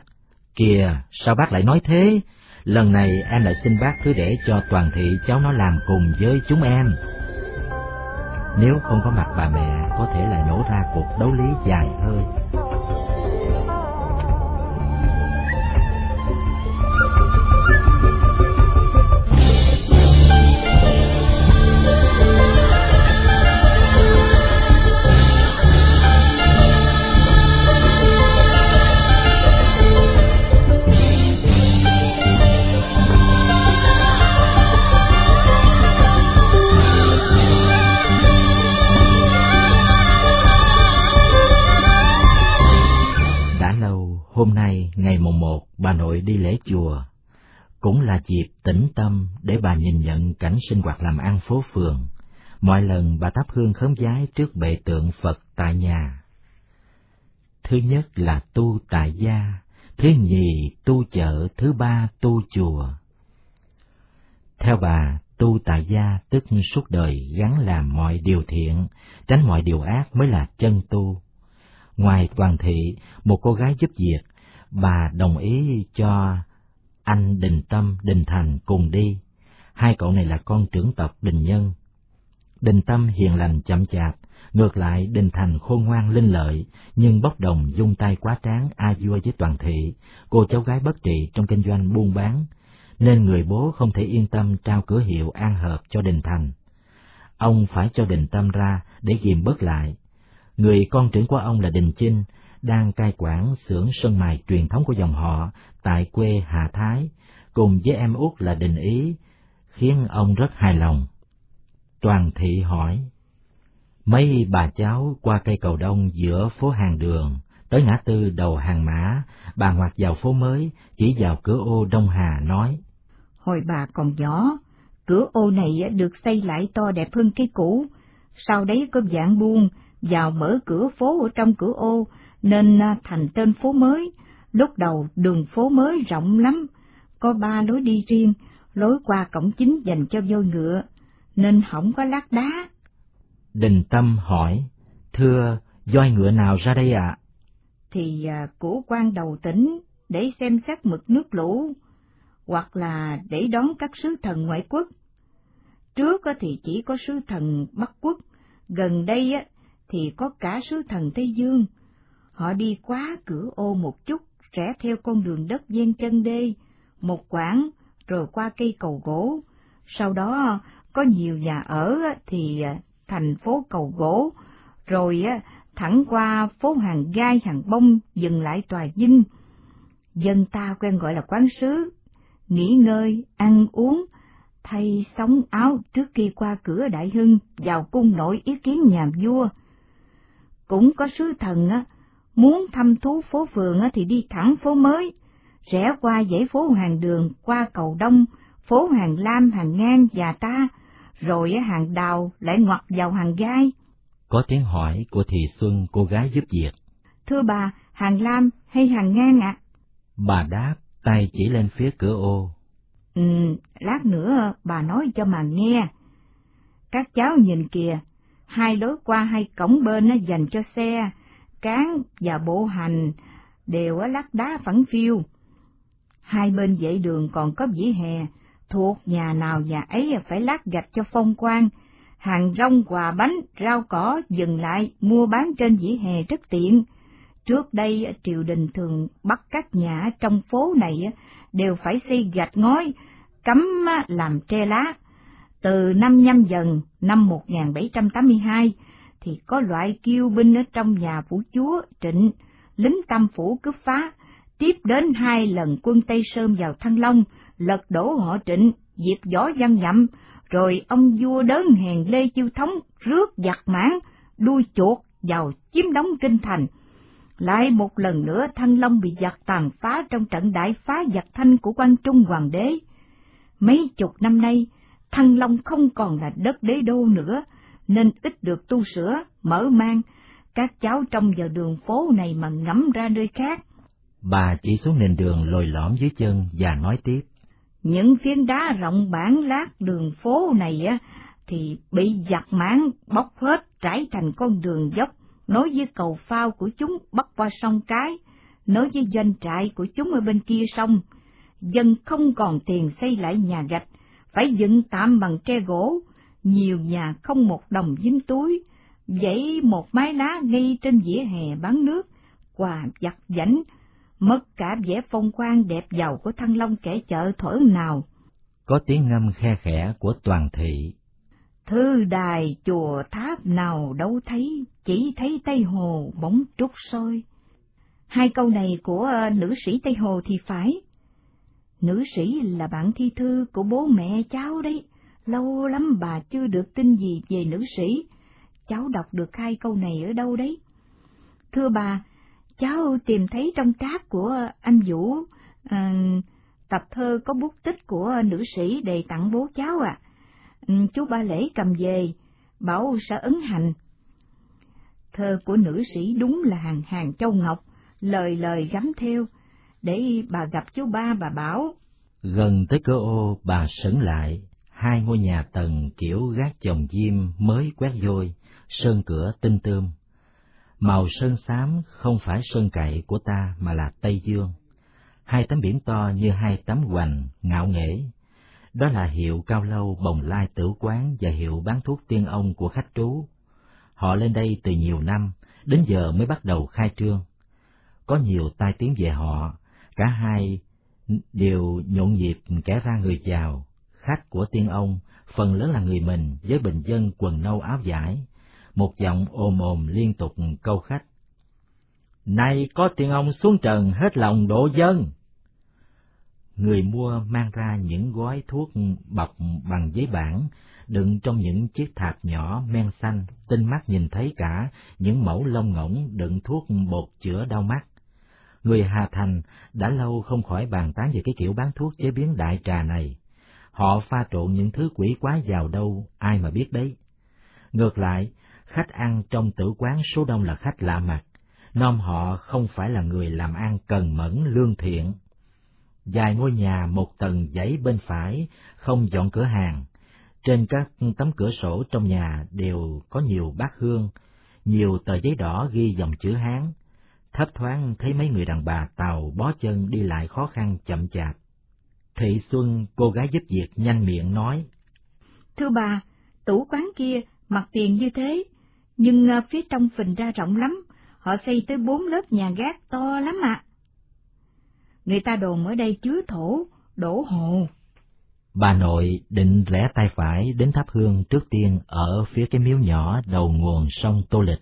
Speaker 1: Kìa, sao bác lại nói thế? Lần này em lại xin bác cứ để cho toàn thị cháu nó làm cùng với chúng em. Nếu không có mặt bà mẹ, có thể là nổ ra cuộc đấu lý dài hơi. Ngày mùng một bà nội đi lễ chùa, cũng là dịp tĩnh tâm để bà nhìn nhận cảnh sinh hoạt làm ăn phố phường. Mọi lần bà thắp hương khấn vái trước bệ tượng Phật tại nhà. Thứ nhất là tu tại gia, thứ nhì tu chợ, thứ ba tu chùa. Theo bà, tu tại gia tức suốt đời gắn làm mọi điều thiện, tránh mọi điều ác mới là chân tu. Ngoài toàn thị, một cô gái giúp việc, bà đồng ý cho anh Đình Tâm, Đình Thành cùng đi. Hai cậu này là con trưởng tộc Đình Nhân. Đình Tâm hiền lành chậm chạp, ngược lại Đình Thành khôn ngoan linh lợi, nhưng bốc đồng dung tay quá tráng a vua với toàn thị, cô cháu gái bất trị trong kinh doanh buôn bán, nên người bố không thể yên tâm trao cửa hiệu an hợp cho Đình Thành. Ông phải cho Đình Tâm ra để ghiềm bớt lại. Người con trưởng của ông là Đình Chinh, đang cai quản xưởng sơn mài truyền thống của dòng họ tại quê Hà Thái, cùng với em út là Đình Ý, khiến ông rất hài lòng. Toàn thị hỏi, mấy bà cháu qua cây cầu đông giữa phố hàng đường, tới ngã tư đầu hàng mã, bà ngoặt vào phố mới, chỉ vào cửa ô Đông Hà nói.
Speaker 2: Hồi bà còn nhỏ, cửa ô này được xây lại to đẹp hơn cái cũ, sau đấy có dạng buông, vào mở cửa phố ở trong cửa ô, nên à, thành tên phố mới. Lúc đầu đường phố mới rộng lắm, có ba lối đi riêng, lối qua cổng chính dành cho voi ngựa, nên không có lát đá.
Speaker 1: Đình Tâm hỏi, thưa, voi ngựa nào ra đây ạ?
Speaker 2: Thì à, của quan đầu tỉnh, để xem xét mực nước lũ, hoặc là để đón các sứ thần ngoại quốc. Trước thì chỉ có sứ thần Bắc Quốc, gần đây thì có cả sứ thần Tây Dương. Họ đi quá cửa ô một chút, rẽ theo con đường đất ven chân đê, một quãng, rồi qua cây cầu gỗ. Sau đó có nhiều nhà ở thì à, thành phố cầu gỗ, rồi à, thẳng qua phố hàng gai hàng bông dừng lại tòa dinh. Dân ta quen gọi là quán sứ, nghỉ ngơi, ăn uống, thay sống áo trước khi qua cửa đại hưng vào cung nội ý kiến nhà vua. Cũng có sứ thần á, muốn thăm thú phố phường á thì đi thẳng phố mới, rẽ qua dãy phố hàng đường, qua cầu đông, phố hàng lam, hàng ngang và ta, rồi hàng đào lại ngoặt vào hàng gai.
Speaker 1: Có tiếng hỏi của Thị Xuân, cô gái giúp việc.
Speaker 2: Thưa bà, hàng lam hay hàng ngang ạ?
Speaker 1: Bà đáp, tay chỉ lên phía cửa ô.
Speaker 2: Ừ, lát nữa bà nói cho mà nghe. Các cháu nhìn kìa, hai lối qua hai cổng bên nó dành cho xe, cán và bộ hành đều ở lát đá phẳng phiêu. Hai bên dãy đường còn có vỉa hè, thuộc nhà nào nhà ấy phải lát gạch cho phong quang, hàng rong quà bánh, rau cỏ dừng lại mua bán trên vỉa hè rất tiện. Trước đây triều đình thường bắt các nhà trong phố này đều phải xây gạch ngói, cấm làm tre lá. Từ năm nhâm dần năm 1782 thì có loại kiêu binh ở trong nhà phủ chúa Trịnh, lính tam phủ cướp phá, tiếp đến hai lần quân Tây Sơn vào Thăng Long, lật đổ họ Trịnh, diệt võ văn nhậm, rồi ông vua đớn hèn Lê Chiêu Thống rước giặc mãn, đuôi chuột vào chiếm đóng kinh thành. Lại một lần nữa Thăng Long bị giặc tàn phá trong trận đại phá giặc thanh của quan Trung Hoàng đế. Mấy chục năm nay, Thăng Long không còn là đất đế đô nữa, nên ít được tu sửa, mở mang, các cháu trong giờ đường phố này mà ngắm ra nơi khác.
Speaker 1: Bà chỉ xuống nền đường lồi lõm dưới chân và nói tiếp.
Speaker 2: Những phiến đá rộng bản lát đường phố này á, thì bị giặc mãn bóc hết trải thành con đường dốc, nối với cầu phao của chúng bắt qua sông Cái, nối với doanh trại của chúng ở bên kia sông. Dân không còn tiền xây lại nhà gạch, phải dựng tạm bằng tre gỗ, nhiều nhà không một đồng dính túi, dãy một mái lá ngay trên vỉa hè bán nước, quà giặt giảnh, mất cả vẻ phong quang đẹp giàu của Thăng Long kẻ chợ thuở nào.
Speaker 1: Có tiếng ngâm khe khẽ của toàn thị.
Speaker 2: Thư đài chùa tháp nào đâu thấy, chỉ thấy Tây Hồ bóng trúc soi. Hai câu này của uh, nữ sĩ Tây Hồ thì phải. Nữ sĩ là bạn thi thư của bố mẹ cháu đấy, lâu lắm bà chưa được tin gì về nữ sĩ. Cháu đọc được hai câu này ở đâu đấy? Thưa bà, cháu tìm thấy trong cát của anh Vũ, À, tập thơ có bút tích của nữ sĩ đề tặng bố cháu à. Chú ba lễ cầm về, bảo sẽ ấn hành. Thơ của nữ sĩ đúng là hàng hàng châu ngọc, lời lời gắm theo, để bà gặp chú ba bà bảo.
Speaker 1: Gần tới cửa ô bà sững lại, hai ngôi nhà tầng kiểu gác chồng diêm mới quét vôi, sơn cửa tinh tươm. Màu sơn xám không phải sơn cậy của ta mà là Tây Dương. Hai tấm biển to như hai tấm hoành, ngạo nghễ. Đó là hiệu cao lâu bồng lai tử quán và hiệu bán thuốc tiên ông của khách trú. Họ lên đây từ nhiều năm, đến giờ mới bắt đầu khai trương. Có nhiều tai tiếng về họ, cả hai đều nhộn nhịp kẻ ra người chào, khách của tiên ông, phần lớn là người mình với bình dân quần nâu áo vải, một giọng ồm ồm liên tục câu khách. Nay có tiên ông xuống trần hết lòng độ dân. Người mua mang ra những gói thuốc bọc bằng giấy bản, đựng trong những chiếc thạp nhỏ men xanh, tinh mắt nhìn thấy cả những mẫu lông ngỗng đựng thuốc bột chữa đau mắt. Người Hà Thành đã lâu không khỏi bàn tán về cái kiểu bán thuốc chế biến đại trà này. Họ pha trộn những thứ quỷ quái vào đâu, ai mà biết đấy. Ngược lại, khách ăn trong tử quán số đông là khách lạ mặt, nom họ không phải là người làm ăn cần mẫn lương thiện. Dài ngôi nhà một tầng giấy bên phải, không dọn cửa hàng. Trên các tấm cửa sổ trong nhà đều có nhiều bát hương, nhiều tờ giấy đỏ ghi dòng chữ Hán. Thấp thoáng thấy mấy người đàn bà tàu bó chân đi lại khó khăn chậm chạp. Thị Xuân, cô gái giúp việc nhanh miệng nói.
Speaker 2: Thưa bà, tủ quán kia mặt tiền như thế, nhưng à, phía trong phình ra rộng lắm, họ xây tới bốn lớp nhà gác to lắm ạ. Người ta đồn ở đây chứa thổ, đổ hồ.
Speaker 1: Bà nội định rẽ tay phải đến thắp hương trước tiên ở phía cái miếu nhỏ đầu nguồn sông Tô Lịch.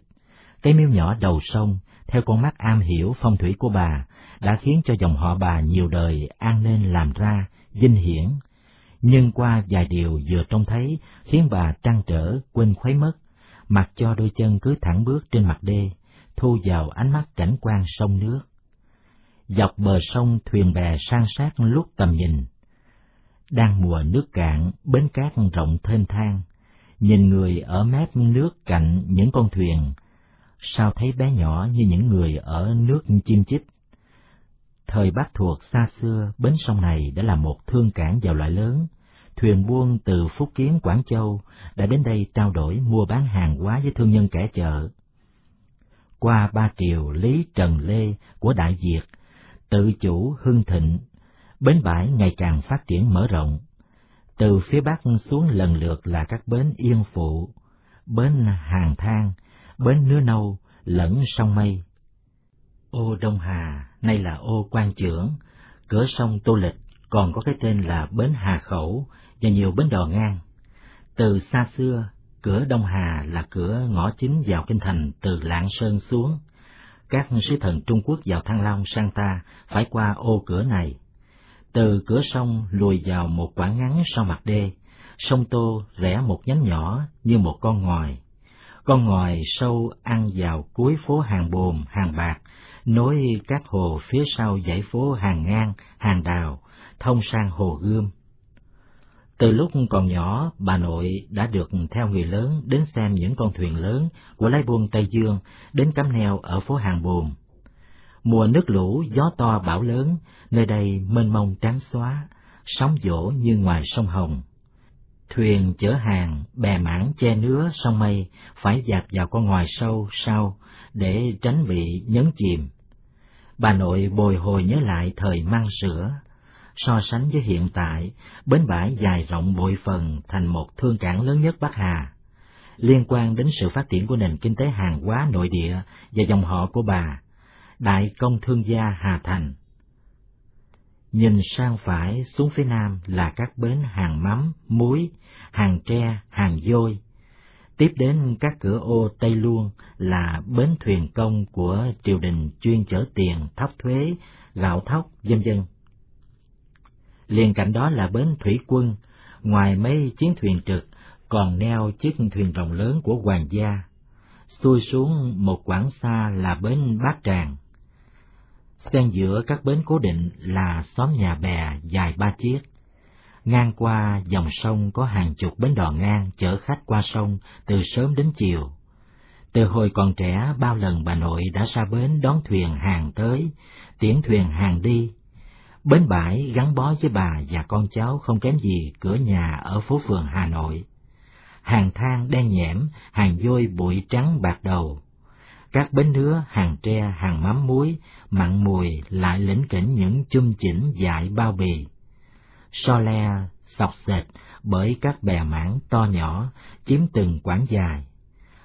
Speaker 1: Cái miếu nhỏ đầu sông, theo con mắt am hiểu phong thủy của bà, đã khiến cho dòng họ bà nhiều đời an nên làm ra, vinh hiển. Nhưng qua vài điều vừa trông thấy khiến bà trăn trở, quên khuấy mất, mặc cho đôi chân cứ thẳng bước trên mặt đê, thu vào ánh mắt cảnh quan sông nước. Dọc bờ sông thuyền bè san sát lúc tầm nhìn. Đang mùa nước cạn, bến cát rộng thênh thang, nhìn người ở mép nước cạnh những con thuyền, sao thấy bé nhỏ như những người ở nước chim chích. Thời Bắc thuộc xa xưa, bến sông này đã là một thương cảng vào loại lớn, thuyền buôn từ Phúc Kiến Quảng Châu đã đến đây trao đổi mua bán hàng hóa với thương nhân kẻ chợ. Qua ba triều Lý Trần Lê của Đại Việt, tự chủ hưng thịnh, bến bãi ngày càng phát triển mở rộng. Từ phía Bắc xuống lần lượt là các bến Yên Phụ, bến Hàng Thang, bến Nứa Nâu, lẫn sông Mây. Ô Đông Hà, nay là ô Quan Trưởng, cửa sông Tô Lịch, còn có cái tên là bến Hà Khẩu và nhiều bến đò ngang. Từ xa xưa, cửa Đông Hà là cửa ngõ chính vào kinh thành từ Lạng Sơn xuống. Các sứ thần Trung Quốc vào Thăng Long sang ta phải qua ô cửa này. Từ cửa sông lùi vào một quãng ngắn sau mặt đê, sông Tô rẽ một nhánh nhỏ như một con ngòi. Con ngòi sâu ăn vào cuối phố hàng bồm, hàng bạc, nối các hồ phía sau dãy phố hàng ngang, hàng đào, thông sang hồ gươm. Từ lúc còn nhỏ, bà nội đã được theo người lớn đến xem những con thuyền lớn của lái buôn Tây Dương đến cắm neo ở phố Hàng Bùm. Mùa nước lũ, gió to bão lớn, nơi đây mênh mông trắng xóa, sóng dỗ như ngoài sông Hồng. Thuyền chở hàng, bè mảng che nứa sông mây phải dạt vào con ngoài sâu sau để tránh bị nhấn chìm. Bà nội bồi hồi nhớ lại thời mang sữa, so sánh với hiện tại, bến bãi dài rộng bội phần thành một thương cảng lớn nhất Bắc Hà. Liên quan đến sự phát triển của nền kinh tế hàng hóa nội địa và dòng họ của bà, Đại công thương gia Hà Thành. Nhìn sang phải xuống phía nam là các bến hàng mắm, muối, hàng tre, hàng dôi. Tiếp đến các cửa ô Tây Luông là bến thuyền công của triều đình chuyên chở tiền, thóc thuế, gạo thóc, dân dân. liền cạnh đó là bến thủy quân, ngoài mấy chiến thuyền trực còn neo chiếc thuyền rồng lớn của hoàng gia. Xuôi xuống một quãng xa là bến Bát Tràng. Xen giữa các bến cố định là xóm nhà bè dài ba chiếc. Ngang qua dòng sông có hàng chục bến đò ngang chở khách qua sông từ sớm đến chiều. Từ hồi còn trẻ bao lần bà nội đã ra bến đón thuyền hàng tới, tiễn thuyền hàng đi. Bến bãi gắn bó với bà và con cháu không kém gì cửa nhà ở phố phường Hà Nội. Hàng thang đen nhẽm, hàng vôi bụi trắng bạc đầu. Các bến nứa, hàng tre, hàng mắm muối, mặn mùi lại lĩnh kỉnh những chum chỉnh dại bao bì. So le, sọc sệt bởi các bè mảng to nhỏ, chiếm từng quãng dài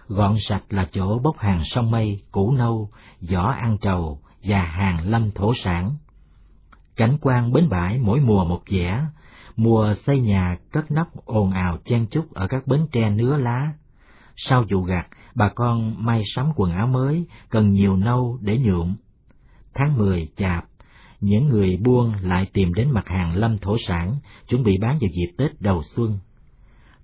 Speaker 1: gọn sạch là chỗ bốc hàng sông mây, củ nâu, giỏ ăn trầu và hàng lâm thổ sản. Cảnh quan bến bãi mỗi mùa một vẻ, mùa xây nhà cất nóc ồn ào chen chúc ở các bến tre nứa lá. Sau vụ gặt, bà con may sắm quần áo mới, cần nhiều nâu để nhuộm. Tháng mười chạp, những người buôn lại tìm đến mặt hàng lâm thổ sản, chuẩn bị bán vào dịp Tết đầu xuân.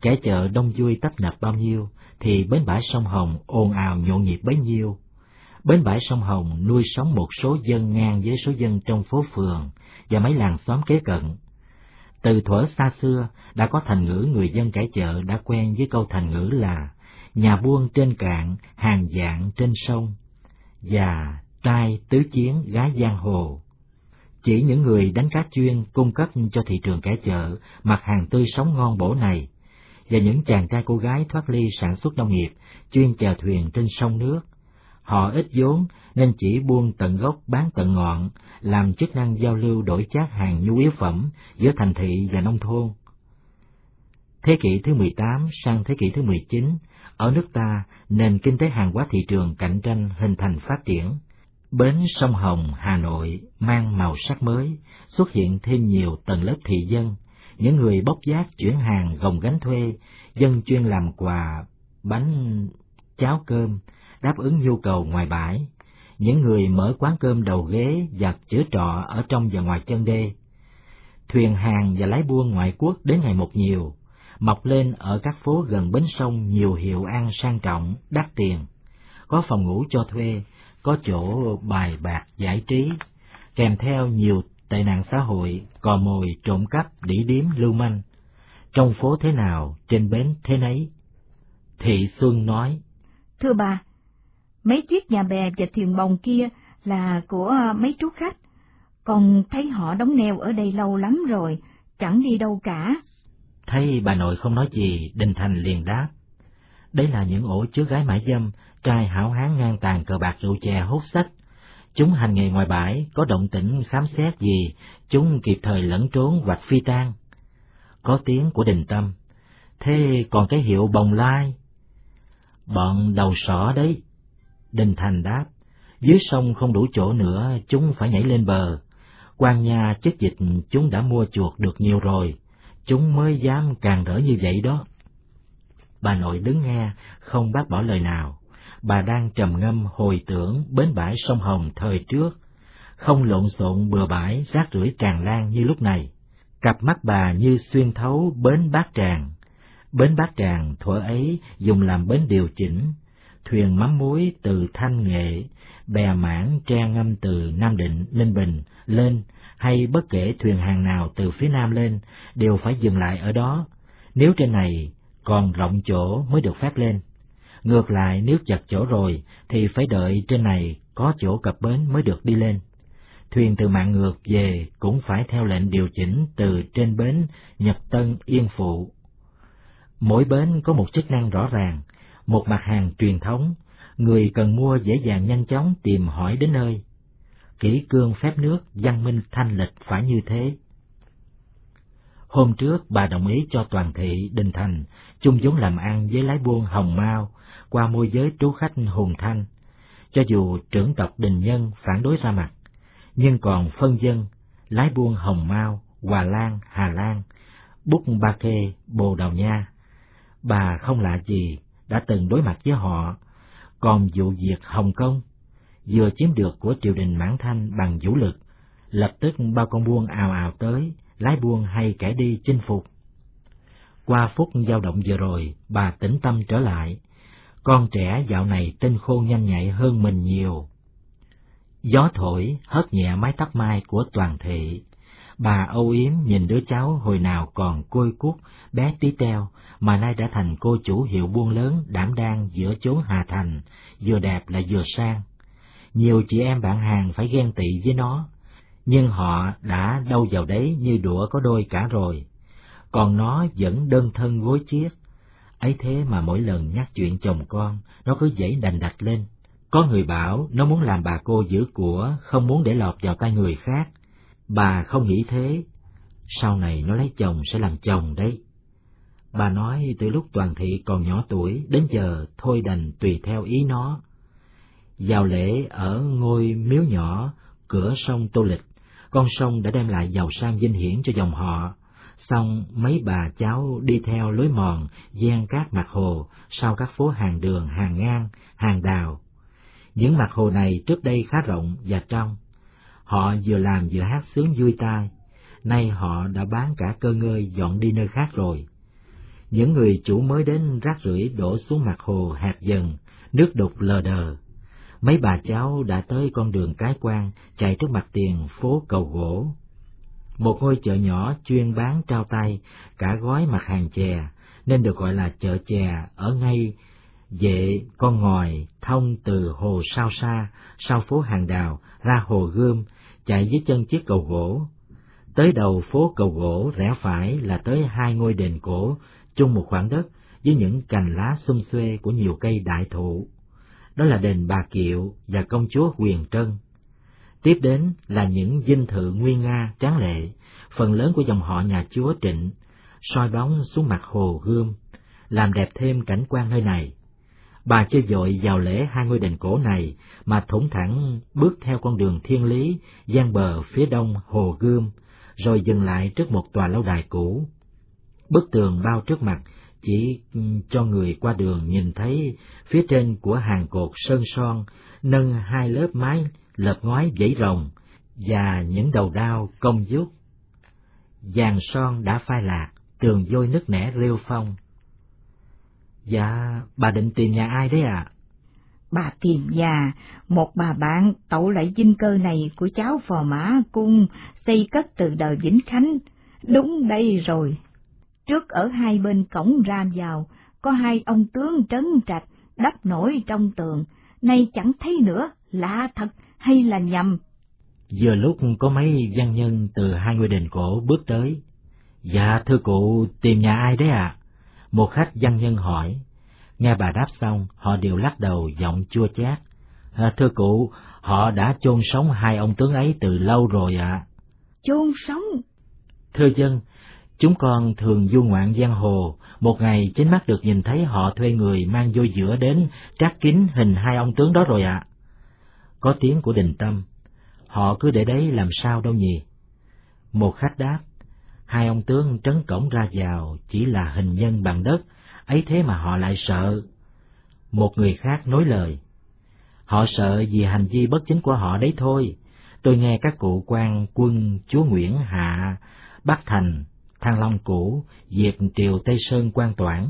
Speaker 1: Kẻ chợ đông vui tấp nập bao nhiêu, thì bến bãi sông Hồng ồn ào nhộn nhịp bấy nhiêu. Bến bãi sông Hồng nuôi sống một số dân ngang với số dân trong phố phường và mấy làng xóm kế cận. Từ thuở xa xưa đã có thành ngữ người dân cải chợ đã quen với câu thành ngữ là nhà buôn trên cạn, hàng dạng trên sông, và trai tứ chiến gái giang hồ. Chỉ những người đánh cá chuyên cung cấp cho thị trường kẻ chợ mặt hàng tươi sống ngon bổ này và những chàng trai cô gái thoát ly sản xuất nông nghiệp, chuyên chèo thuyền trên sông nước. Họ ít vốn nên chỉ buôn tận gốc bán tận ngọn, làm chức năng giao lưu đổi chác hàng nhu yếu phẩm giữa thành thị và nông thôn. Thế kỷ thứ 18 sang thế kỷ thứ 19, ở nước ta, nền kinh tế hàng hóa thị trường cạnh tranh hình thành phát triển. Bến sông Hồng, Hà Nội mang màu sắc mới, xuất hiện thêm nhiều tầng lớp thị dân, những người bốc giác chuyển hàng gồng gánh thuê, dân chuyên làm quà, bánh, cháo cơm, đáp ứng nhu cầu ngoài bãi, những người mở quán cơm đầu ghế giặt chữa trọ ở trong và ngoài chân đê. Thuyền hàng và lái buôn ngoại quốc đến ngày một nhiều, mọc lên ở các phố gần bến sông nhiều hiệu ăn sang trọng, đắt tiền, có phòng ngủ cho thuê, có chỗ bài bạc giải trí, kèm theo nhiều tệ nạn xã hội, cò mồi, trộm cắp, đỉ điếm, lưu manh. Trong phố thế nào, trên bến thế nấy. Thị Xuân nói,
Speaker 2: Thưa bà, mấy chiếc nhà bè và thuyền bồng kia là của mấy chú khách, còn thấy họ đóng neo ở đây lâu lắm rồi, chẳng đi đâu cả.
Speaker 1: Thấy bà nội không nói gì, Đình Thành liền đáp. Đấy là những ổ chứa gái mãi dâm, trai hảo hán ngang tàn cờ bạc rượu chè hút sách, Chúng hành nghề ngoài bãi, có động tĩnh khám xét gì, chúng kịp thời lẫn trốn hoặc phi tan. Có tiếng của đình tâm, thế còn cái hiệu bồng lai? Bọn đầu sỏ đấy. Đình Thành đáp, dưới sông không đủ chỗ nữa, chúng phải nhảy lên bờ. quan nhà chất dịch chúng đã mua chuột được nhiều rồi, chúng mới dám càng rỡ như vậy đó. Bà nội đứng nghe, không bác bỏ lời nào bà đang trầm ngâm hồi tưởng bến bãi sông Hồng thời trước, không lộn xộn bừa bãi rác rưởi tràn lan như lúc này. Cặp mắt bà như xuyên thấu bến Bát Tràng. Bến Bát Tràng thuở ấy dùng làm bến điều chỉnh, thuyền mắm muối từ Thanh Nghệ, bè mảng tre ngâm từ Nam Định, Ninh Bình lên, hay bất kể thuyền hàng nào từ phía Nam lên, đều phải dừng lại ở đó. Nếu trên này còn rộng chỗ mới được phép lên. Ngược lại nếu chặt chỗ rồi thì phải đợi trên này có chỗ cập bến mới được đi lên. Thuyền từ mạng ngược về cũng phải theo lệnh điều chỉnh từ trên bến Nhật Tân Yên Phụ. Mỗi bến có một chức năng rõ ràng, một mặt hàng truyền thống, người cần mua dễ dàng nhanh chóng tìm hỏi đến nơi. Kỹ cương phép nước, văn minh thanh lịch phải như thế. Hôm trước bà đồng ý cho toàn thị Đình Thành chung vốn làm ăn với lái buôn Hồng Mao qua môi giới trú khách Hùng Thanh. Cho dù trưởng tộc Đình Nhân phản đối ra mặt, nhưng còn phân dân, lái buôn Hồng Mao, Hòa Lan, Hà Lan, Bút Ba Kê, Bồ Đào Nha. Bà không lạ gì, đã từng đối mặt với họ, còn vụ việc Hồng Kông, vừa chiếm được của triều đình Mãn Thanh bằng vũ lực, lập tức bao con buôn ào ào tới, lái buôn hay kẻ đi chinh phục. Qua phút dao động vừa rồi, bà tĩnh tâm trở lại. Con trẻ dạo này tinh khôn nhanh nhạy hơn mình nhiều. Gió thổi hớt nhẹ mái tóc mai của toàn thị. Bà âu yếm nhìn đứa cháu hồi nào còn côi cút, bé tí teo, mà nay đã thành cô chủ hiệu buôn lớn đảm đang giữa chốn Hà Thành, vừa đẹp lại vừa sang. Nhiều chị em bạn hàng phải ghen tị với nó, nhưng họ đã đâu vào đấy như đũa có đôi cả rồi. Còn nó vẫn đơn thân gối chiếc. Ấy thế mà mỗi lần nhắc chuyện chồng con, nó cứ dãy đành đạch lên. Có người bảo nó muốn làm bà cô giữ của, không muốn để lọt vào tay người khác. Bà không nghĩ thế. Sau này nó lấy chồng sẽ làm chồng đấy. Bà nói từ lúc toàn thị còn nhỏ tuổi, đến giờ thôi đành tùy theo ý nó. Vào lễ ở ngôi miếu nhỏ, cửa sông Tô Lịch, con sông đã đem lại giàu sang vinh hiển cho dòng họ. Xong mấy bà cháu đi theo lối mòn, gian các mặt hồ, sau các phố hàng đường, hàng ngang, hàng đào. Những mặt hồ này trước đây khá rộng và trong. Họ vừa làm vừa hát sướng vui tai, nay họ đã bán cả cơ ngơi dọn đi nơi khác rồi. Những người chủ mới đến rác rưởi đổ xuống mặt hồ hạt dần, nước đục lờ đờ. Mấy bà cháu đã tới con đường cái quan, chạy trước mặt tiền phố cầu gỗ. Một ngôi chợ nhỏ chuyên bán trao tay, cả gói mặt hàng chè, nên được gọi là chợ chè ở ngay vệ con ngòi thông từ hồ sao xa, sau phố hàng đào, ra hồ gươm, chạy dưới chân chiếc cầu gỗ. Tới đầu phố cầu gỗ rẽ phải là tới hai ngôi đền cổ chung một khoảng đất với những cành lá xum xuê của nhiều cây đại thụ. Đó là đền Bà Kiệu và công chúa Huyền Trân. Tiếp đến là những dinh thự nguyên nga tráng lệ, phần lớn của dòng họ nhà chúa Trịnh, soi bóng xuống mặt hồ gươm, làm đẹp thêm cảnh quan nơi này. Bà chơi dội vào lễ hai ngôi đền cổ này mà thủng thẳng bước theo con đường thiên lý, gian bờ phía đông hồ gươm, rồi dừng lại trước một tòa lâu đài cũ. Bức tường bao trước mặt chỉ cho người qua đường nhìn thấy phía trên của hàng cột sơn son nâng hai lớp mái lợp ngoái dãy rồng và những đầu đao công dút. Vàng son đã phai lạc, tường vôi nứt nẻ rêu phong. Dạ, bà định tìm nhà ai đấy ạ? À?
Speaker 2: Bà tìm nhà, một bà bạn tậu lại dinh cơ này của cháu phò mã cung xây cất từ đời Vĩnh Khánh. Đúng đây rồi. Trước ở hai bên cổng ram vào, có hai ông tướng trấn trạch, đắp nổi trong tường, nay chẳng thấy nữa, lạ thật hay là nhầm.
Speaker 1: Vừa lúc có mấy văn nhân từ hai ngôi đền cổ bước tới. Dạ thưa cụ, tìm nhà ai đấy ạ? À? Một khách văn nhân hỏi. Nghe bà đáp xong, họ đều lắc đầu giọng chua chát. À, thưa cụ, họ đã chôn sống hai ông tướng ấy từ lâu rồi ạ. À.
Speaker 2: Chôn sống?
Speaker 1: Thưa dân, Chúng con thường du ngoạn giang hồ, một ngày chính mắt được nhìn thấy họ thuê người mang vô giữa đến trát kín hình hai ông tướng đó rồi ạ. À. Có tiếng của đình tâm, họ cứ để đấy làm sao đâu nhỉ? Một khách đáp, hai ông tướng trấn cổng ra vào chỉ là hình nhân bằng đất, ấy thế mà họ lại sợ. Một người khác nói lời, họ sợ vì hành vi bất chính của họ đấy thôi. Tôi nghe các cụ quan quân chúa Nguyễn Hạ, Bắc Thành Thăng Long cũ, diệt triều Tây Sơn quan toản.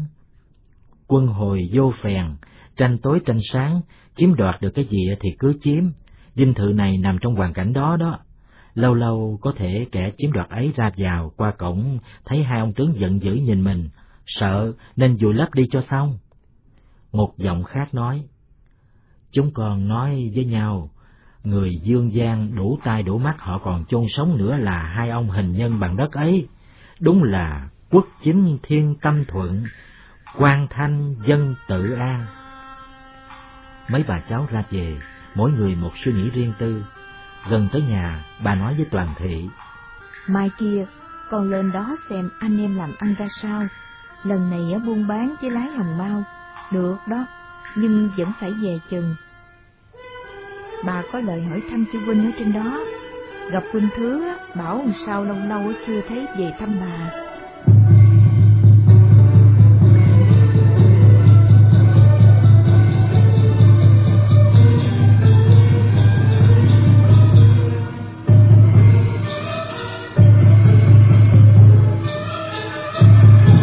Speaker 1: Quân hồi vô phèn, tranh tối tranh sáng, chiếm đoạt được cái gì thì cứ chiếm, dinh thự này nằm trong hoàn cảnh đó đó. Lâu lâu có thể kẻ chiếm đoạt ấy ra vào qua cổng, thấy hai ông tướng giận dữ nhìn mình, sợ nên vùi lấp đi cho xong. Một giọng khác nói, chúng còn nói với nhau, người dương gian đủ tai đủ mắt họ còn chôn sống nữa là hai ông hình nhân bằng đất ấy đúng là quốc chính thiên tâm thuận, quan thanh dân tự an. Mấy bà cháu ra về, mỗi người một suy nghĩ riêng tư. Gần tới nhà, bà nói với toàn thị.
Speaker 2: Mai kia, con lên đó xem anh em làm ăn ra sao. Lần này ở buôn bán với lái hồng mau, được đó, nhưng vẫn phải về chừng. Bà có lời hỏi thăm chú Vinh ở trên đó, gặp huynh thứ bảo sao lâu lâu chưa thấy về thăm bà